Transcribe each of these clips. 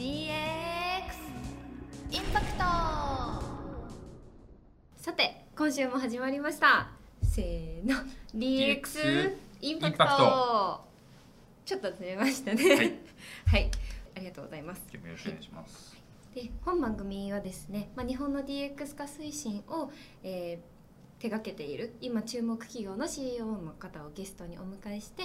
DX インパクトさて今週も始まりました。せーの。DX インパクトインパクトちょっとずれましたね。はい。はい、ありがとうございます。よろしくお願いします。で本番組はですね、まあ、日本の DX 化推進を、えー手掛けている今注目企業の CEO の方をゲストにお迎えして、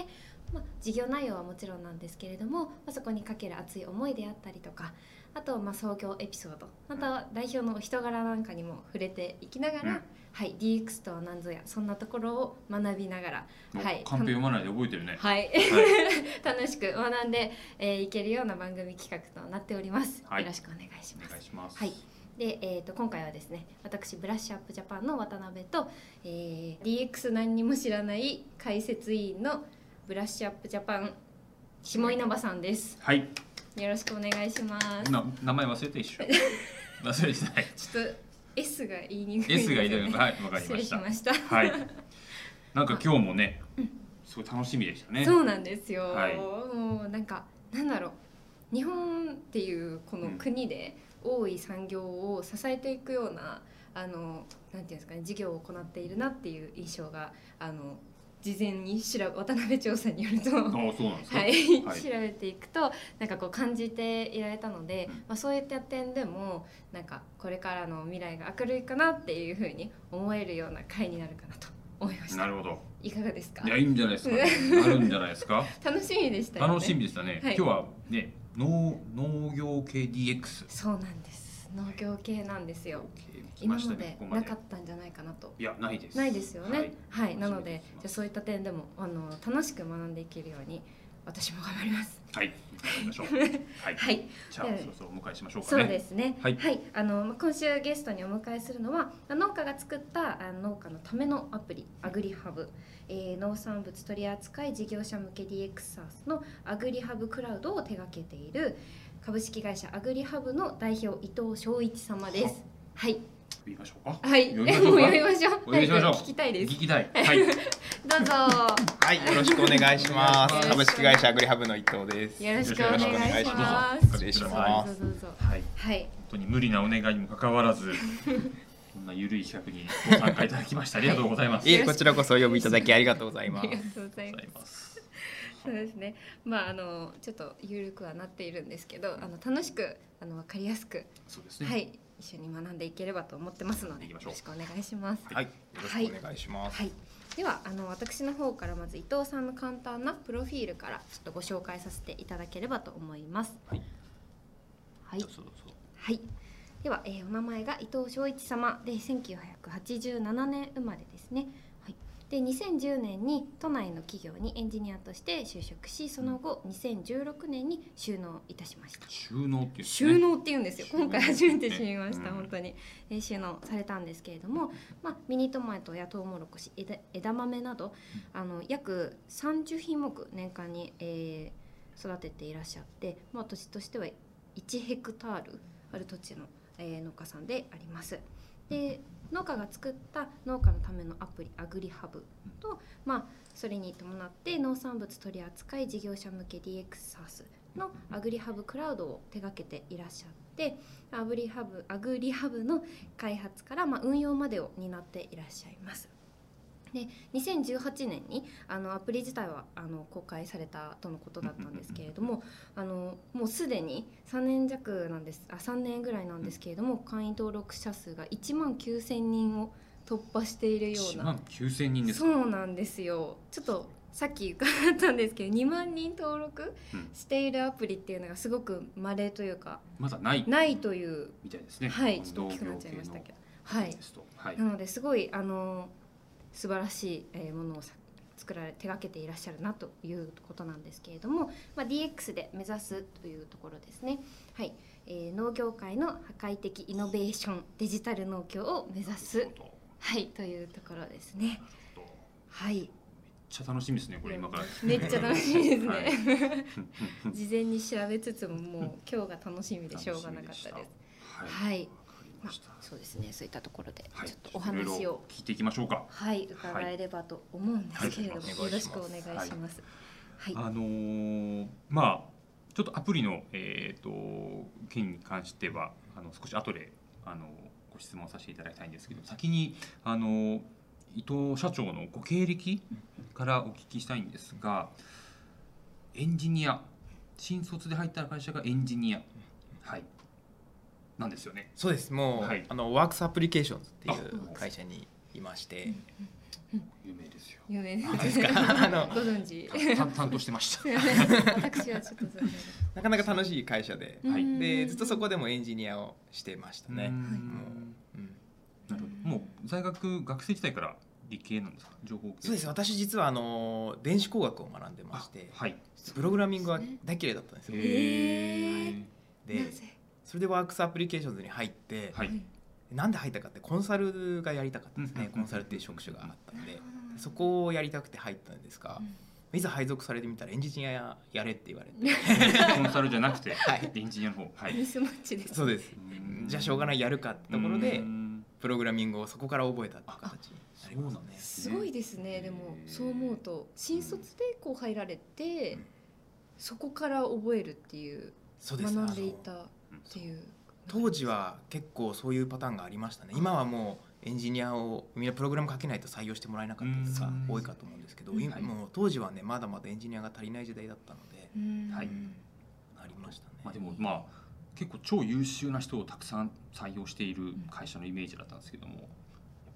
まあ、事業内容はもちろんなんですけれども、まあ、そこにかける熱い思いであったりとかあとまあ創業エピソードまた代表のお人柄なんかにも触れていきながら、うん。はい、DX とは何ぞやそんなところを学びながら、おはい、カンペ読まないで覚えてるね。はい、はい、楽しく学んで、えーいけるような番組企画となっております、はい。よろしくお願いします。お願いします。はい。で、えー、と今回はですね私ブラッシュアップジャパンの渡辺と、えー DX 何にも知らない解説委員のブラッシュアップジャパン下稲葉さんですはい。よろしくお願いしますな名前忘れて一緒。忘れてない。ちょっと S が言いにくい S がいいですよねのはい、わかり失礼まし。したましたはい。なんか今日もね、すごい楽しみでしたね。そうなんですよ、はいもうなんかなんだろう日本っていうこの国で多い産業を支えていくようなあのなんていうんですかね事業を行っているなっていう印象があの事前に調べ渡辺調査によると。はい、はい調べていくとなんかこう感じていられたので、うんまあ、そういった点でもなんかこれからの未来が明るいかなっていうふうに思えるような回になるかなと思いましたなるほど。いかがですか？いや、いいんじゃないですか、ね。あるんじゃないですか？楽しみでしたよね楽しみでしたね。はい今日はね、農農業系 DX。そうなんです農業系なんですよ来今までなか。ったんじゃないかなといや、ないです。ないですよねはい、なのでじゃあそういった点でもあの楽しく学んでいけるように私も頑張りますはい。行きましょう。はい。はいじゃあ、でそうそう、お迎えしましょうかそうね。ですねはいあのまあ今週ゲストにお迎えするのはあ農家が作ったあ農家のためのアプリアグリハブ、えー農産物取扱い事業者向け DX サースのアグリハブクラウドを手掛けている株式会社アグリハブの代表伊藤翔一様ですはい呼びましょうか。はい、呼びましょうかもう 呼びましょう。聞きたいです。聞きたい。はい。どうぞ。はい、よろしくお願いします。株式会社アグリハブの伊藤です。よろしくお願いしま。ます失礼します。はい。はい。本当に無理なお願いにもかかわらず、こんなゆるい企画にご参加いただきましてありがとうございます。いえ、こちらこそお呼びいただきありがとうございますあり。がとうございます。そうですね。まああのちょっとゆるくはなっているんですけど、あの楽しくあのわかりやすく、そうですね。はい一緒に学んでいければと思ってますので、よろしくお願いします。はい、よろしくお願いします。はい。ではあの私の方からまず伊藤さんの簡単なプロフィールからちょっとご紹介させていただければと思います。はい。はいはい。では、えーお名前が伊藤昭一様で1987年生まれですね。はい。で2010年に都内の企業にエンジニアとして就職しその後2016年に収納いたしました。収納っていう、ね。収納って言うんですよ今回初めて知りました、うん本当に、えー収納されたんですけれども、まあ、ミニトマトやトウモロコシ枝枝豆などあの約30品目年間に、えー育てていらっしゃって、まあ、土地としては1ヘクタールある土地の、えー農家さんであります。で農家が作った農家のためのアプリアグリハブと、まあ、それに伴って農産物取扱い事業者向け DX サースのアグリハブクラウドを手掛けていらっしゃってアグリハブアグリハブの開発から、まあ、運用までを担っていらっしゃいます。で2018年にあのアプリ自体はあの公開されたとのことだったんですけれどもあのもうすでに3年弱なんですあ3年ぐらいなんですけれども会員登録者数が1万9000人を突破しているよう1な万9000人ですか？そうなんですよ。ちょっとさっき伺ったんですけど2万人登録うん。しているアプリっていうのがすごく稀というかまだない。ないというみたいですね。はいちょっと大きくなっちゃいましたけど。はい。はい。な。のですごいあの素晴らしいえーものをさ作られ手掛けていらっしゃるなということなんですけれども、まあ、DX で目指すというところですね、はいえー農業界の破壊的イノベーションデジタル農協を目指す、はい、というところですね。めっはい、ちゃ楽しみですね。これ今から。めっちゃ楽しみですね。はい 事前に調べつつももう今日が楽しみでしょうがなかったです。はい。はい、まあ。そうですね。そういったところではい。ちょっとお話を聞いていきましょうか。はい伺えればと思うんですけれども、はい。よろしくお願いします。はい、あのーまあちょっとアプリの、えー、と件に関してはあの少し後であのご質問させていただきたいんですけど先にあの伊藤社長のご経歴からお聞きしたいんですがエンジニア。新卒で入った会社がエンジニア。はいなんですよね。そうです。もう、はい。あのワークスアプリケーションズっていう会社にいまして。有名ですよ。有名です。か？あのご存知。担担当してました。私はちょっとなかなか楽しい会社で、はい。でずっとそこでもエンジニアをしてましたね。なるほど。もう在学学生時代から理系なんですか？情報系。そうです。私実はあの電子工学を学んでまして。あはい。プログラミングは大嫌いだったんですよ。でなぜ？それでワークスアプリケーションズに入って、はい。なんで入ったかってコンサルがやりたかったんですうんねコンサルっていう職種があったんで。そこをやりたくて入ったんですがいざ配属されてみたらエンジニアやれって言われて。コンサルじゃなくて、はい。エンジニアの方。はい。ミスマッチです。そうです。うん。じゃあしょうがないやるかってところでうん。プログラミングをそこから覚えたっていう形になりますね。そうなんで。すごいですね。でもそう思うと新卒でこう入られてうん。そこから覚えるっていうそうです。学んでいたっていう。当時は結構そういうパターンがありましたね。今はもうエンジニアをみんなプログラム書けないと採用してもらえなかったとかうん。多いかと思うんですけどうん。今もう当時はねまだまだエンジニアが足りない時代だったのでうん。はい。ありましたね、まあでもまあ結構超優秀な人をたくさん採用している会社のイメージだったんですけどもやっ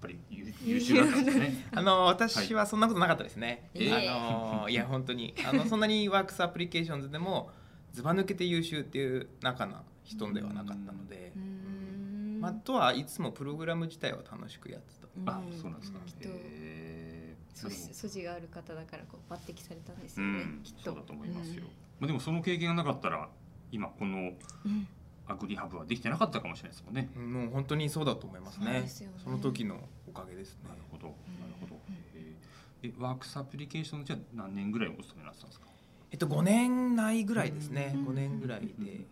ぱり優優秀だったんですね。あの私はそんなことなかったですね、ええあのいや本当に。あのそんなにワークスアプリケーションズでもずば抜けて優秀っていう中な人ではなかったのでう、ん。まあ、あとはいつもプログラム自体は楽しくやってた。あうん。そうなんですか。きっと。へー素素地がある方だからこう抜擢されたんですよね、うんきっと。そうだと思いますよ、まあでもその経験がなかったら今このうん。アグリハブはできてなかったかもしれないですもんね。うんもう本当にそうだと思いますね。ですよね。その時のおかげですね。なるほどなるほど。うんへー。えワークスアプリケーションじゃ何年ぐらいお勤めになってたんですか？えっと5年ないぐらいですね。うん。5年ぐらいで。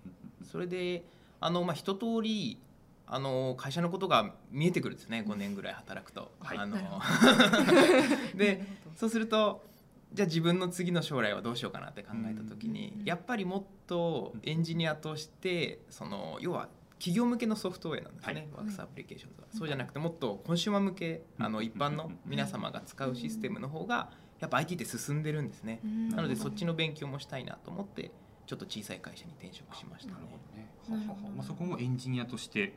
それであのまあ一通りあの会社のことが見えてくるんですね。5年ぐらい働くと。はい。あの。なるほ でそうするとじゃあ自分の次の将来はどうしようかなって考えた時にうん。やっぱりもっとエンジニアとしてその要は企業向けのソフトウェアなんですね、はい。ワークスアプリケーションズは。そうじゃなくてもっとコンシューマー向けあの一般の皆様が使うシステムの方がやっぱ IT って進んでるんですね。うんなのでそっちの勉強もしたいなと思ってちょっと小さい会社に転職しましたねなる。ほどね。はははまあそこもエンジニアとして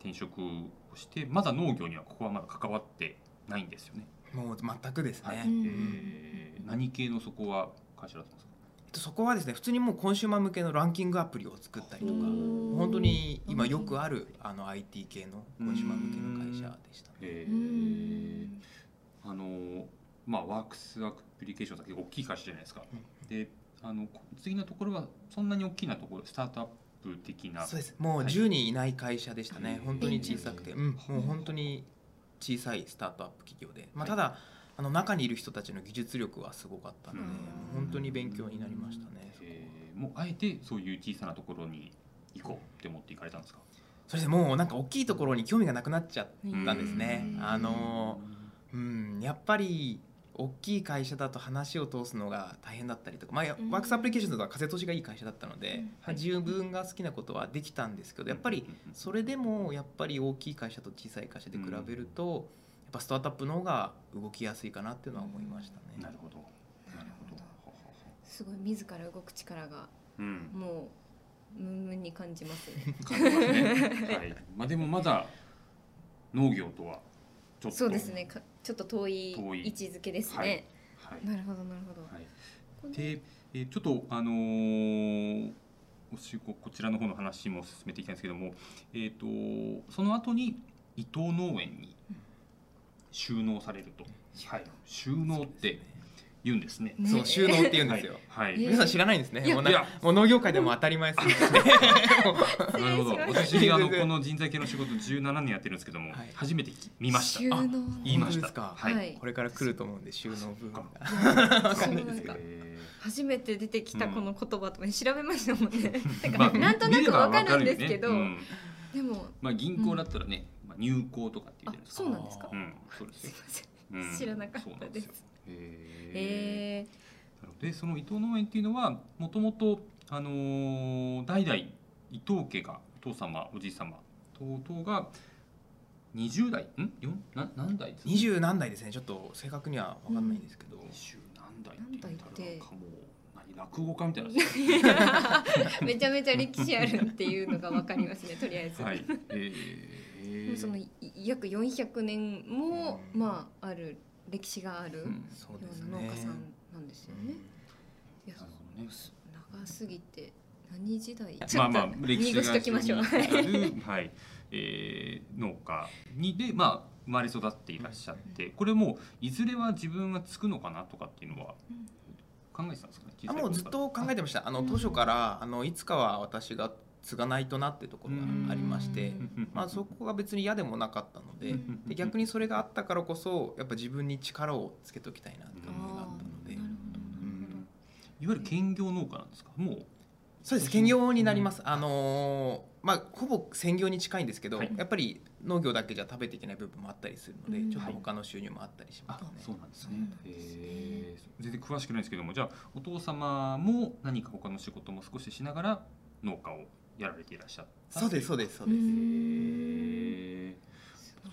転職をして、まだ農業にはここはまだ関わってないんですよね。もう全くですね。はいうんえー何系のそこは会社だったんですか？えっとそこはですね普通にもうコンシューマー向けのランキングアプリを作ったりとか本当に今よくあるあの IT 系のコンシューマー向けの会社でしたね。あのまあワークスアプリケーションだけ大きい会社じゃないですか。で、あの次のところはそんなに大きなところスタートアップ的な。そうです。もうはい。10人いない会社でしたね、うん。本当に小さくて、うん、もう本当に小さいスタートアップ企業で、まあ、ただあの中にいる人たちの技術力はすごかったので、本当に勉強になりましたね。えー。もうあえてそういう小さなところに行こうって思って行かれたんですか？それでもうなんか大きいところに興味がなくなっちゃったんですね。うん。あのうん、やっぱり大きい会社だと話を通すのが大変だったりとか、まあ、うんワークスアプリケーションとか風通しがいい会社だったので、うんまあ自分が好きなことはできたんですけどやっぱりそれでもやっぱり大きい会社と小さい会社で比べると、やっぱスタートアップの方が動きやすいかなっていうのは思いましたね。なるほど。なるほど。すごい自ら動く力がうん。もうムンムンに感じますね。感じますね。はい。まあでもまだ農業とはちょっとそうですね。かちょっと遠い位置づけですね。はいはい。なるほどなるほど。で、えーちょっとあのーおしここちらの方の話も進めていきたいんですけども、えっ、とその後に伊東農園に収納されると、はい。収納って言うんですね。ねそう収納って言うんですよ。はい。え皆さん知らないんですね。もういやもう農業界でも当たり前すぎて、なるほど。私あのこの人材系の仕事17年やってるんですけども、はい初めて見ました。収納あ言いました。本当ですか？はい。はいこれから来ると思うんで収納部分が。わかんないですかえ初めて出てきたこの言葉とか調べましたもんね。ーなんかなんとなくわかるんですけど、でもうんまあ銀行だったらね、まあ入行とかって言あってるんですか？そうなんですか？う。ん、そうです知らなかったですよへー。えなのでその伊藤農園っていうのはもともとあのー代々伊藤家がお父様おじい様等々が20代ん？四？な何代ですか？二十何代ですね。ちょっと正確には分かんないんですけど、二十何代って言ったら何代ってなんかもう何落語家みたいな。めちゃめちゃ歴史あるっていうのがわかりますねとりあえず、はい。えー、そのい約400年も、うん。まあある歴史があるような農家さんなんですよね。いや長すぎて何時代？まあまあちょっと歴史濁しときましょう。はい。えー農家にでまあ生まれ育っていらっしゃってこれもいずれは自分がつくのかなとかっていうのはうん。考えてたんですかね？あもうずっと考えてました。あのうん。当初からあのいつかは私が継がないとなってところがありましてまあ、そこが別に嫌でもなかったのでで逆にそれがあったからこそやっぱ自分に力をつけときたいなって思いがあったのでいわゆる兼業農家なんですかもうそうです兼業になりますあのーまあほぼ専業に近いんですけどはいやっぱり農業だけじゃ食べていけない部分もあったりするのうんでちょっと他の収入もあったりしますね。そうなんですねそうなんですねえー全然詳しくないですけどもじゃあお父様も何か他の仕事も少ししながら農家をやられていらっしゃったそうですそうですそうです。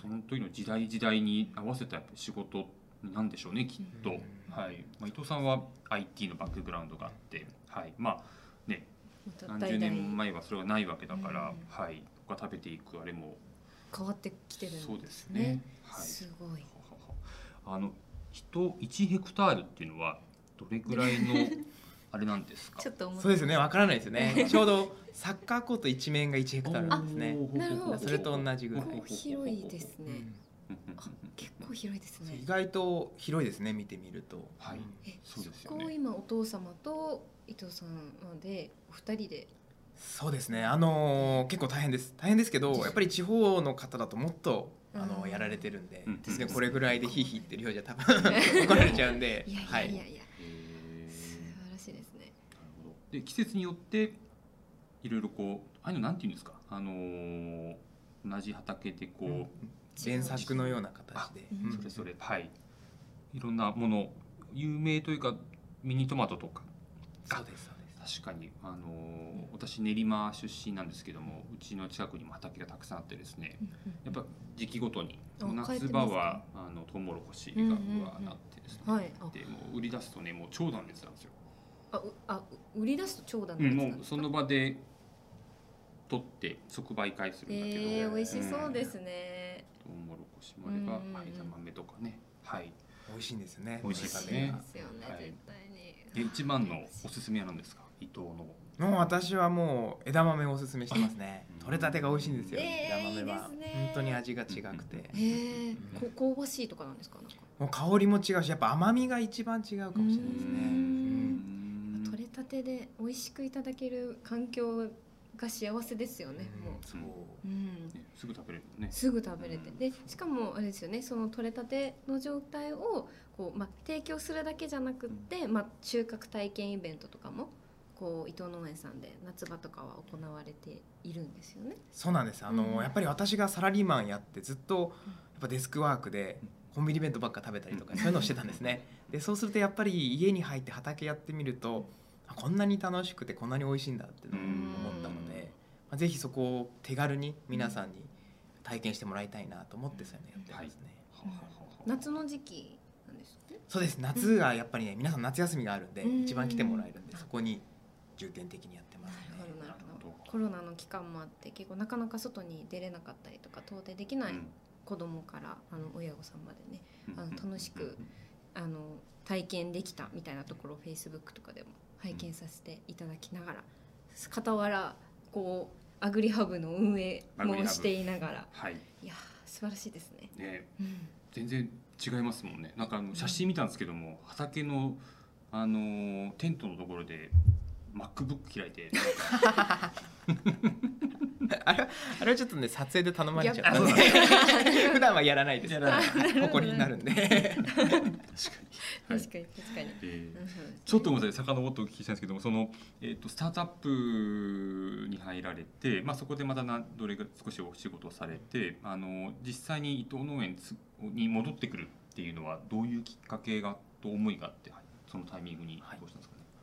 その時の時代時代に合わせたやっぱ仕事なんでしょうねきっと、うん。はい。まあ、伊藤さんは IT のバックグラウンドがあって、はい、まあね何十年前はそれがないわけだから、うん。はい、ここが食べていくあれも変わってきてるんですね。そうですね。はい。すごい。あの人1ヘクタールっていうのはどれぐらいのあれなんですか？ちょっと思ったそうですね。わからないですね。ちょうど サッカーコート1面が1ヘクタール。なんですね。なるほど。それと同じぐらい。結構広いですね。結構広いですね。意。外と広いですね見てみると。はい。そうですよね。今お父様と伊藤さんなのでお二人で？そうですね。あのー結構大変です。大変ですけどやっぱり地方の方だともっとあのうん。やられてるんで。うん。ですね。これぐらいでヒーヒー言ってるようじゃ多分 怒られちゃうんで。いやいはいで季節によっていろいろこうああいうのなんていうんですか？あのー同じ畑でこう、うん連作のような形で。あうん。それぞれはい。いろんなもの有名というかミニトマトとか。そうですそうです。確かにあのー私練馬出身なんですけどもうちの近くにも畑がたくさんあってですねやっぱ時期ごとにあ変え夏てますか？場はあのトウモロコシがうわーなってですね、はい。あ。でもう売り出すとねもう長蛇の列なんですよ、あうあ売り出すと長蛇のうん、列なんですか？もうその場で取って即売会するんだけど、えー、美味しそうですね。トウモロコシもあればうん。うんうん枝豆とかね。はい。美味しいんですね。美味しいです美味ねですよね、はい。絶対に。で一番のおすすめは何ですか？伊藤の。もう私はもう枝豆をおすすめしてますね。あ取れたてが美味しいんですよ、えー枝豆は。いいですね。本当に味が違くて。えー、こ香ばしいとかなんですか？なんか。もう香りも違うしやっぱ甘みが一番違うかもしれないですね。うーんうん取れたてで美味しくいただける環境が幸せですよね。もう。うん。ねすぐ食べれるのね。すぐ食べれて。でしかもあれですよねその取れたての状態をこう、まあ、提供するだけじゃなくって、まあ、収穫体験イベントとかもこう伊藤農園さんで夏場とかは行われているんですよね。そうなんですあの、うん。やっぱり私がサラリーマンやってずっとやっぱデスクワークでコンビニ弁当ばっか食べたりとかそういうのをしてたんですね。でそうするとやっぱり家に入って畑やってみるとあこんなに楽しくてこんなに美味しいんだっていうのを思ったので、まあ、ぜひそこを手軽に皆さんに体験してもらいたいなと思ってそういうのやってますね、夏の時期なんですね？そうです夏がやっぱりね皆さん夏休みがあるんでうん。一番来てもらえるんでそこに重点的にやってますね。コロナの期間もあって結構なかなか外に出れなかったりとか到底できない子供からあの親御さんまでねあの楽しくあの体験できたみたいなところを Facebook とかでも拝見させていただきながら傍らこうアグリハブの運営もしていながらはい。いやー素晴らしいですね。ね。うん。全然違いますもんね。なんかあの写真見たんですけども、畑のあのーテントのところで MacBook 開いて あれはあれはちょっとね撮影で頼まれちゃいう。や 普段はやらないです。誇りになるんで。確かに、はい。確かに確かに。えーうんちょっとごめんなさい遡ってお聞きしたいんですけどもその、えー、とスタートアップに入られて、まあ、そこでまたなどれぐらい少しお仕事をされてあの実際に伊藤農園つに戻ってくるっていうのはどういうきっかけがと思いがあって、はいそのタイミングにはい。どうしたんですか？ね。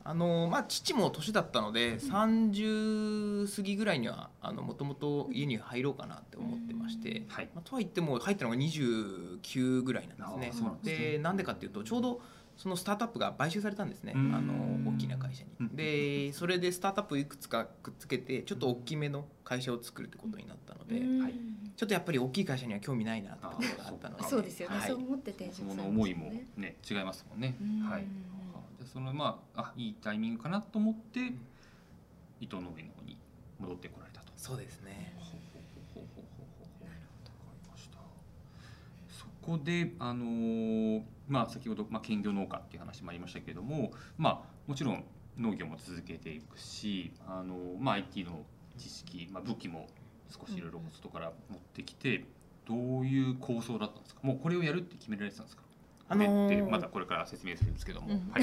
あのまあ父も年だったので30過ぎぐらいにはもともと家に入ろうかなって思ってまして、はい。まあ、とは言っても入ったのが29ぐらいなんですね。ですでなんでかっていうとちょうどそのスタートアップが買収されたんですね。うん。あの大きな会社うん。に。でそれでスタートアップいくつかくっつけてちょっと大きめの会社を作るってことになったので、うんはいちょっとやっぱり大きい会社には興味ないなってところがあったのでそうですよね、はいそう思って転その思いもね違いますもんねうん。はいじゃあそのまああいいタイミングかなと思ってん。伊藤農園の方に戻ってこられたと。そうですね。ほうほうほうほうほうほうほうわかりました。そこであのーまあ先ほど、まあ、兼業農家っていう話もありましたけれどもまあもちろん農業も続けていくしあのーまあ IT の知識、まあ、武器も少しいろいろ外から持ってきてどういう構想だったんですか？もうこれをやるって決められてたんですか？あのーこれってまたこれから説明するんですけども、うん。はい、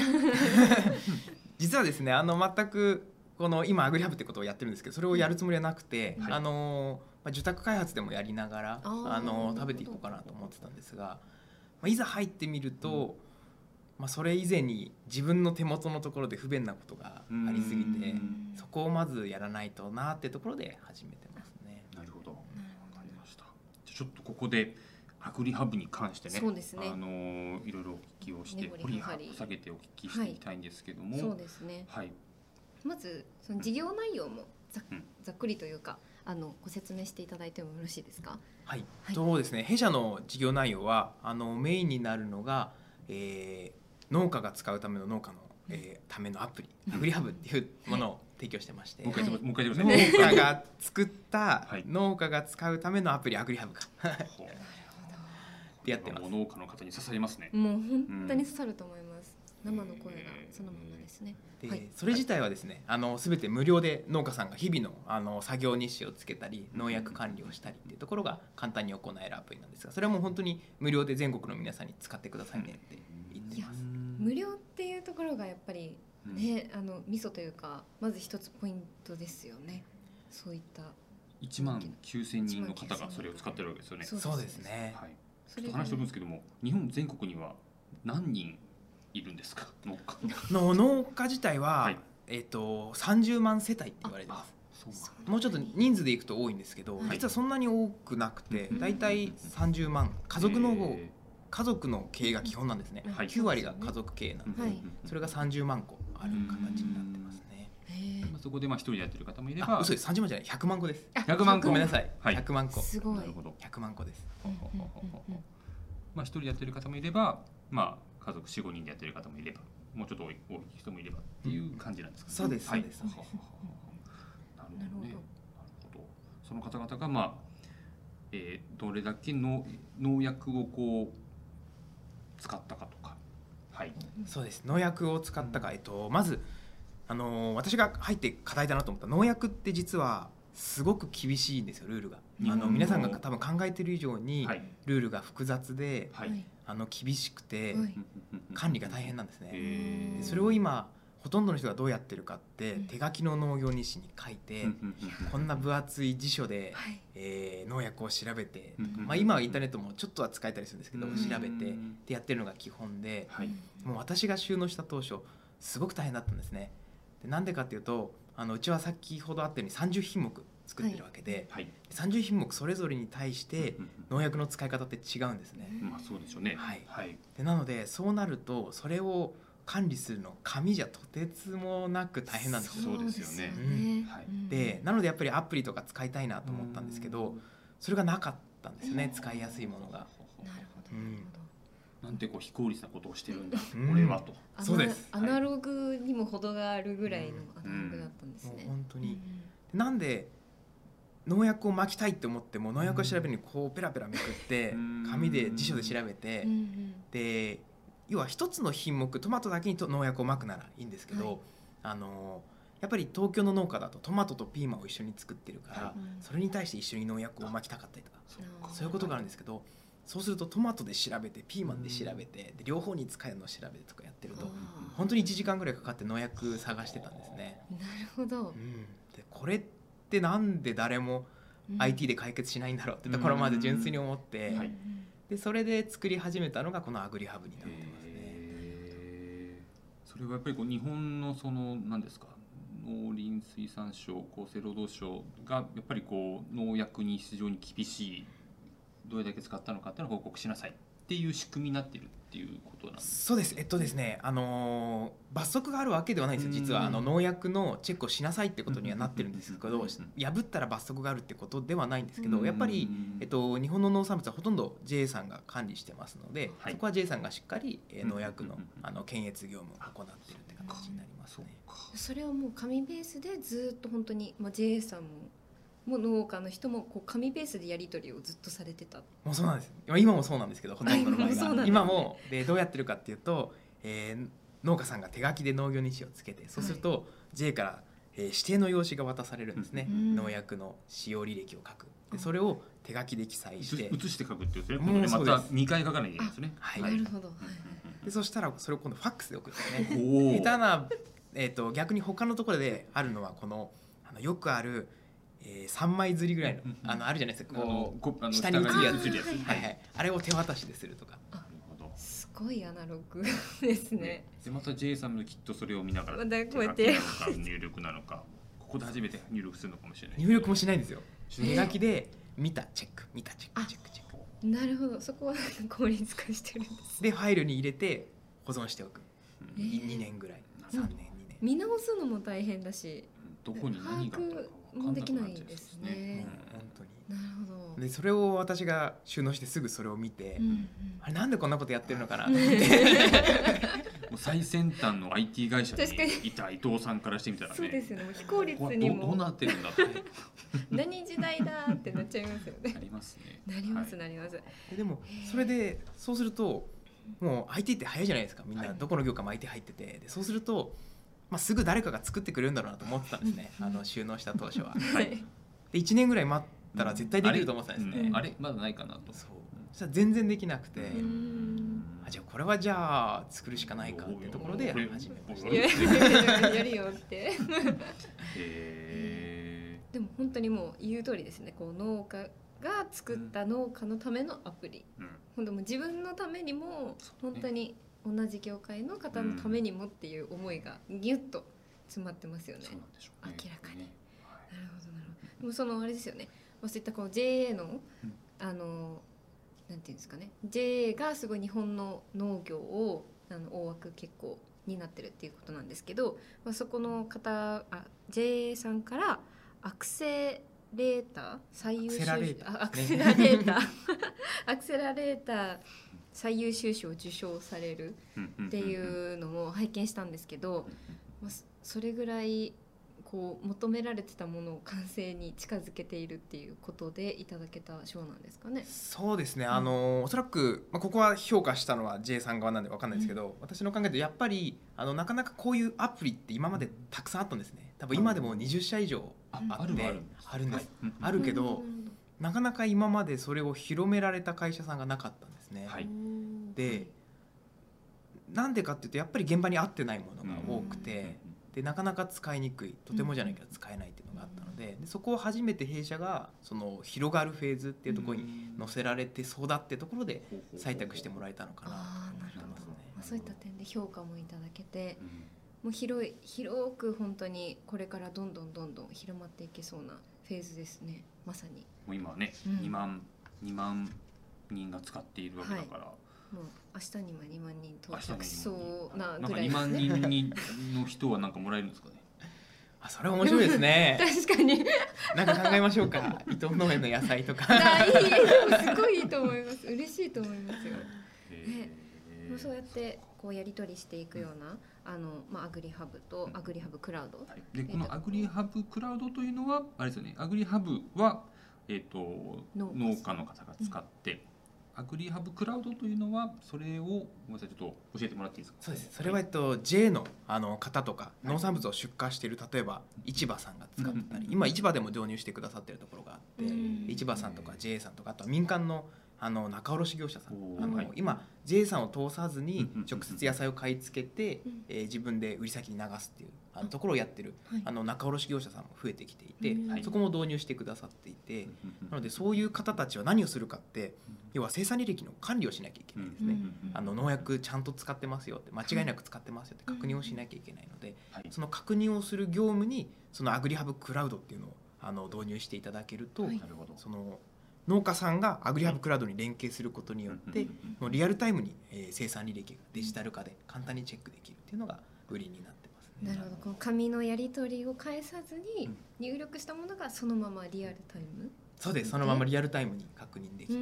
実はですねあの全くこの今アグリハブってことをやってるんですけどそれをやるつもりはなくて、はい。あのまあ、受託開発でもやりながらあの食べていこうかなと思ってたんですが、まあ、いざ入ってみると、まあ、それ以前に自分の手元のところで不便なことがありすぎてうんそこをまずやらないとなってところで始めてますね。なるほど。わなるほどかりました。じゃあちょっとここでアグリハブに関してねそうですね。あのーいろいろお聞きをして根掘り下げてお聞きしていきたいんですけども、そうですね。はい、まずその事業内容もざ,、うん。ざっくりというかあのご説明していただいてもよろしいですか？はい、はい。そうですね。弊社の事業内容はあのメインになるのが、えー農家が使うための農家の、えーためのアプリアグリハブっていうものを提供してまして、もう一回言ってもう一回言って農ください。ね。家が作ったはい。農家が使うためのアプリアグリハブか ほうってやってます農家の方に刺さりますね。もう本当に刺さると思います、生の声がそのままですね、で、はい。それ自体はですねあの全て無料で農家さんが日々のあの作業日誌をつけたり農薬管理をしたりっていうところが簡単に行えるアプリなんですがそれはもう本当に無料で全国の皆さんに使ってくださいねって言ってます。無料っていうところがやっぱりうん。ね、あのミソというかまず一つポイントですよね。そういった。1万9000人の方がそれを使ってるわけですよね。そうそうですね。はい。ちょっと話しておくんですけども、日本全国には何人いるんですか？農家。の農家自体は、はい。えっ、と30万世帯って言われてます。もうちょっと人数でいくと多いんですけど、はい。実はそんなに多くなくてうん。だいたい30万。家族のへ家族の経営が基本なんですね、はい。9割が家族経営なんで、ーはい。それが30万個ある形になってますまあそこでまあ一人でやってる方もいれあば、嘘です。30万じゃない。100万個です。ー100万個。ごめんなさい、はい。100万個。すごい。なるほど。100万個です。まあ一人でやってる方もいれば、まあ家族4、5人でやってる方もいれば、もうちょっと多い多い人もいればっていう感じなんですか、そうですはい。そうですそうです。なるほどね。ななるほど。るほど。その方々がまあ、えーどれだけの農薬をこう使ったかとか、はい。そうです。農薬を使ったか、えっと、まず、あのー私が入って課題だなと思った農薬って実はすごく厳しいんですよルールが。うんあの皆さんが多分考えてる以上にはいルールが複雑で、はい。はいあの厳しくて、はい管理が大変なんですね。それを今ほとんどの人がどうやってるかって、うん手書きの農業日誌に書いて、こんな分厚い辞書で、はいえー農薬を調べて、うんまあ、今はインターネットもちょっとは使えたりするんですけど、うん調べてでやってるのが基本で、はい。もう私が収納した当初すごく大変だったんですね。でなんでかっていうとあのうちは先ほどあったように30品目作ってるわけで、はい。30品目それぞれに対して農薬の使い方って違うんですね。うんまあそうでしょうね。はいはい。でなのでそうなるとそれを管理するの紙じゃとてつもなく大変なんですよ。そうですよねうんはいうんでなのでやっぱりアプリとか使いたいなと思ったんですけどそれがなかったんですよね使いやすいものが。なるほどうんなんてこう非効率なことをしてるんだ、うん。俺はと。アナそうです。アナログにも程があるぐらいのアナログだったんですね。本当に。うん。なんで農薬を撒きたいって思っても農薬を調べるにこうペラペラめくってうん。紙で辞書で調べてで要は一つの品目トマトだけにと農薬を撒くならいいんですけど、はい。あのやっぱり東京の農家だとトマトとピーマンを一緒に作ってるから、うん。それに対して一緒に農薬を撒きたかったりとか。そういうことがあるんですけどそうするとトマトで調べてピーマンで調べてで両方に使えるのを調べてとかやってると本当に1時間ぐらいかかって農薬探してたんですね。なるほど。う。ん、でこれってなんで誰もうん。IT で解決しないんだろうってところまで純粋に思って、はい。でそれで作り始めたのがこのアグリハブになってますね。それはやっぱりこう日本のその何ですか？農林水産省厚生労働省がやっぱりこう農薬に非常に厳しいどれだけ使ったのかっていうのを報告しなさいっていう仕組みになっているっていうことなんですそうです。えっとですねあのー罰則があるわけではないんですよ実は。うん。あの農薬のチェックをしなさいってことにはなってるんですけどうん破ったら罰則があるってことではないんですけどうんやっぱりえっと、日本の農産物はほとんど JA さんが管理してますので、はい。そこは JA さんがしっかり、え農薬のあの検閲業務を行っているって形になりますね。それはもう紙ベースでずっと本当に、まあ、JA さんももう農家の人もこう紙ベースでやり取りをずっとされてた。もうそうなんです。今今もそうなんですけどほとんどの場合今もそうなんですね。が今もでどうやってるかっていうと、えー農家さんが手書きで農業日誌をつけてそうすると、JA から、えー指定の用紙が渡されるんですね、うん。農薬の使用履歴を書く。でそれを手書きで記載して。写して書くっていうですねもう今度ねまたそうです。2回書かないといけないですね。はい。なるほど、はい。でそしたらそれを今度ファックスで送るんですね。下手な、えー、と逆に他のところであるのはこのあのよくある、えー、3枚釣りぐらいの,、うんうんあのあるじゃないですか。こうこあの下に映るやつはいはいはい、あれを手渡しでするとか。なるほど。すごいアナログですね。でまた J さんもきっとそれを見ながらまたこうやって。手書きなのか入力なのかここで初めて入力するのかもしれない入力もしないんですよ手書きで見たチェック。見たチェッあクチェックチェック。なるほど。そこは効率化してるんですでファイルに入れて保存しておく。うんえー。2年ぐらい。うん。3年2年。見直すのも大変だし。どこに何があったのかもできないですね。本当になるほど。でそれを私が収納してすぐそれを見て、うんうん。あれなんでこんなことやってるのかなと思って。もう最先端の IT 会社にいた伊藤さんからしてみたらね。そうですよね。もう非効率にも。どどうなってるんだって何時代だってなっちゃいますよね。ありますね。なりますはい。なります。でもそれでそうするともう IT って早いじゃないですか。みんなどこの業界も IT 入ってて。でそうすると、まあ、すぐ誰かが作ってくれるんだろうなと思ってたんですね。あの収納した当初は。はい。で1年ぐらい待ったら絶対できると思ってたんですね。あれ,うん、あれまだないかなと。そう。そしたら全然できなくて、あじゃあこれはじゃあ作るしかないかってところで始めました。や やるよって。へでも本当にもう言う通りですね。こう農家が作った農家のためのアプリ。ーうん。本当もう自分のためにも本当に同じ業界の方のためにもっていう思いがギュッと詰まってますよね。明らかにねなるほどなるほど。でもそのあれですよね。まあそういったこう JA の、うんあのなんていうんですかね。JA がすごい日本の農業をあの大枠結構になってるっていうことなんですけど、まあそこの方あ JA さんからアクセレーター最優秀アクセラレーターあアクセラレーター アクセラレーター最優秀賞を受賞されるうんうんっていうのも拝見したんですけど、まあ、そそれぐらいこう求められてたものを完成に近づけているっていうことでいただけた賞なんですかね。そうですね、あのおそらく、まあ、ここは評価したのは J さん側なんで分かんないですけど、私の考えでやっぱりあのなかなかこういうアプリって今までたくさんあったんですね。多分今でも20社以上あうんってあるんですあるんです、うん。あるけどなかなか今までそれを広められた会社さんがなかったんですね、はい。でなんでかっていうとやっぱり現場に合ってないものが多くて、でなかなか使いにくい。とてもじゃないけど使えないっていうのがあったのででそこを初めて弊社がその広がるフェーズっていうところに載せられてそうだってところで採択してもらえたのかな。とあーなるほど思ってますね。まあそういった点で評価もいただけてうん。もう広い広く本当にこれからどんどんどんどん広まっていけそうなフェーズですね。まさに。もう今はね、うん。2万2万人が使っているわけだから、もう明日には2万人到着しそうななんかぐらい2万人にの人はなんかもらえるんですかね。あそれ面白いですね。確かに。なんか考えましょうか。伊藤農園の野菜とか。あいい。すごいいいと思います。嬉しいと思いますよ。へー。もうそうやってこうやり取りしていくような、あのまあ、アグリハブとアグリハブクラウド、はい、でこのアグリハブクラウドというのはあれですよね。アグリハブは、えー、と農家農家の方が使って、アグリハブクラウドというのはそれをごめんなさいちょっと教えてもらっていいですか？そうです。それはえっと J のあの方とか農産物を出荷している例えば市場さんが使ってたり、うん今市場でも導入してくださっているところがあって、うん市場さんとか JA さんとかあとは民間のあの仲卸業者さん。あの、今 JA さんを通さずに直接野菜を買い付けて、うん。えー自分で売り先に流すっていうあのところをやってるはい。あの仲卸業者さんも増えてきていて、そこも導入してくださっていて、うん。なのでそういう方たちは何をするかって要は生産履歴の管理をしなきゃいけないんですね。うん。あの農薬ちゃんと使ってますよって間違いなく使ってますよって確認をしなきゃいけないので、はい。その確認をする業務にそのアグリハブクラウドっていうのをあの導入していただけると、はい。なるほど。その農家さんがアグリハブクラウドに連携することによって、もうリアルタイムに、えー生産履歴がデジタル化で簡単にチェックできるっていうのが売りになってます。ね。なるほど。この紙のやり取りを介さずにうん。入力したものがそのままリアルタイム？そうです。そのままリアルタイムに確認できて、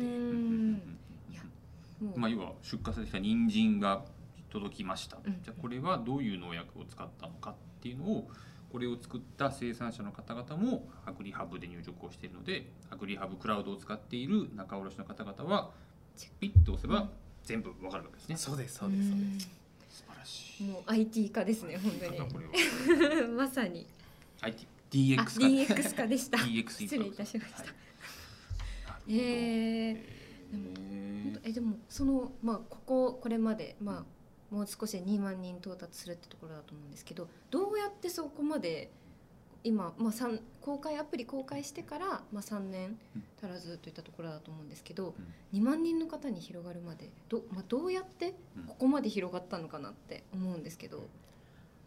まあ、要は出荷されてきた人参が届きました、うん。じゃあこれはどういう農薬を使ったのかっていうのをこれを作った生産者の方々もアグリハブで入力をしているのでアグリハブクラウドを使っている仲卸の方々はピッと押せば全部わかるわけですね、そうですそうですそうです。もう IT 化ですね本当に。まさに。IT あ DX 化 DX 化でした。DX 失礼いたしました、はい。えーえ本当えでもそのまあこここれまでまあもう少しで2万人到達するってところだと思うんですけどどうやってそこまで今、まあ、三公開アプリ公開してから、まあ、3年足らずといったところだと思うんですけど、2万人の方に広がるまでど,、まあ、どうやってここまで広がったのかなって思うんですけど、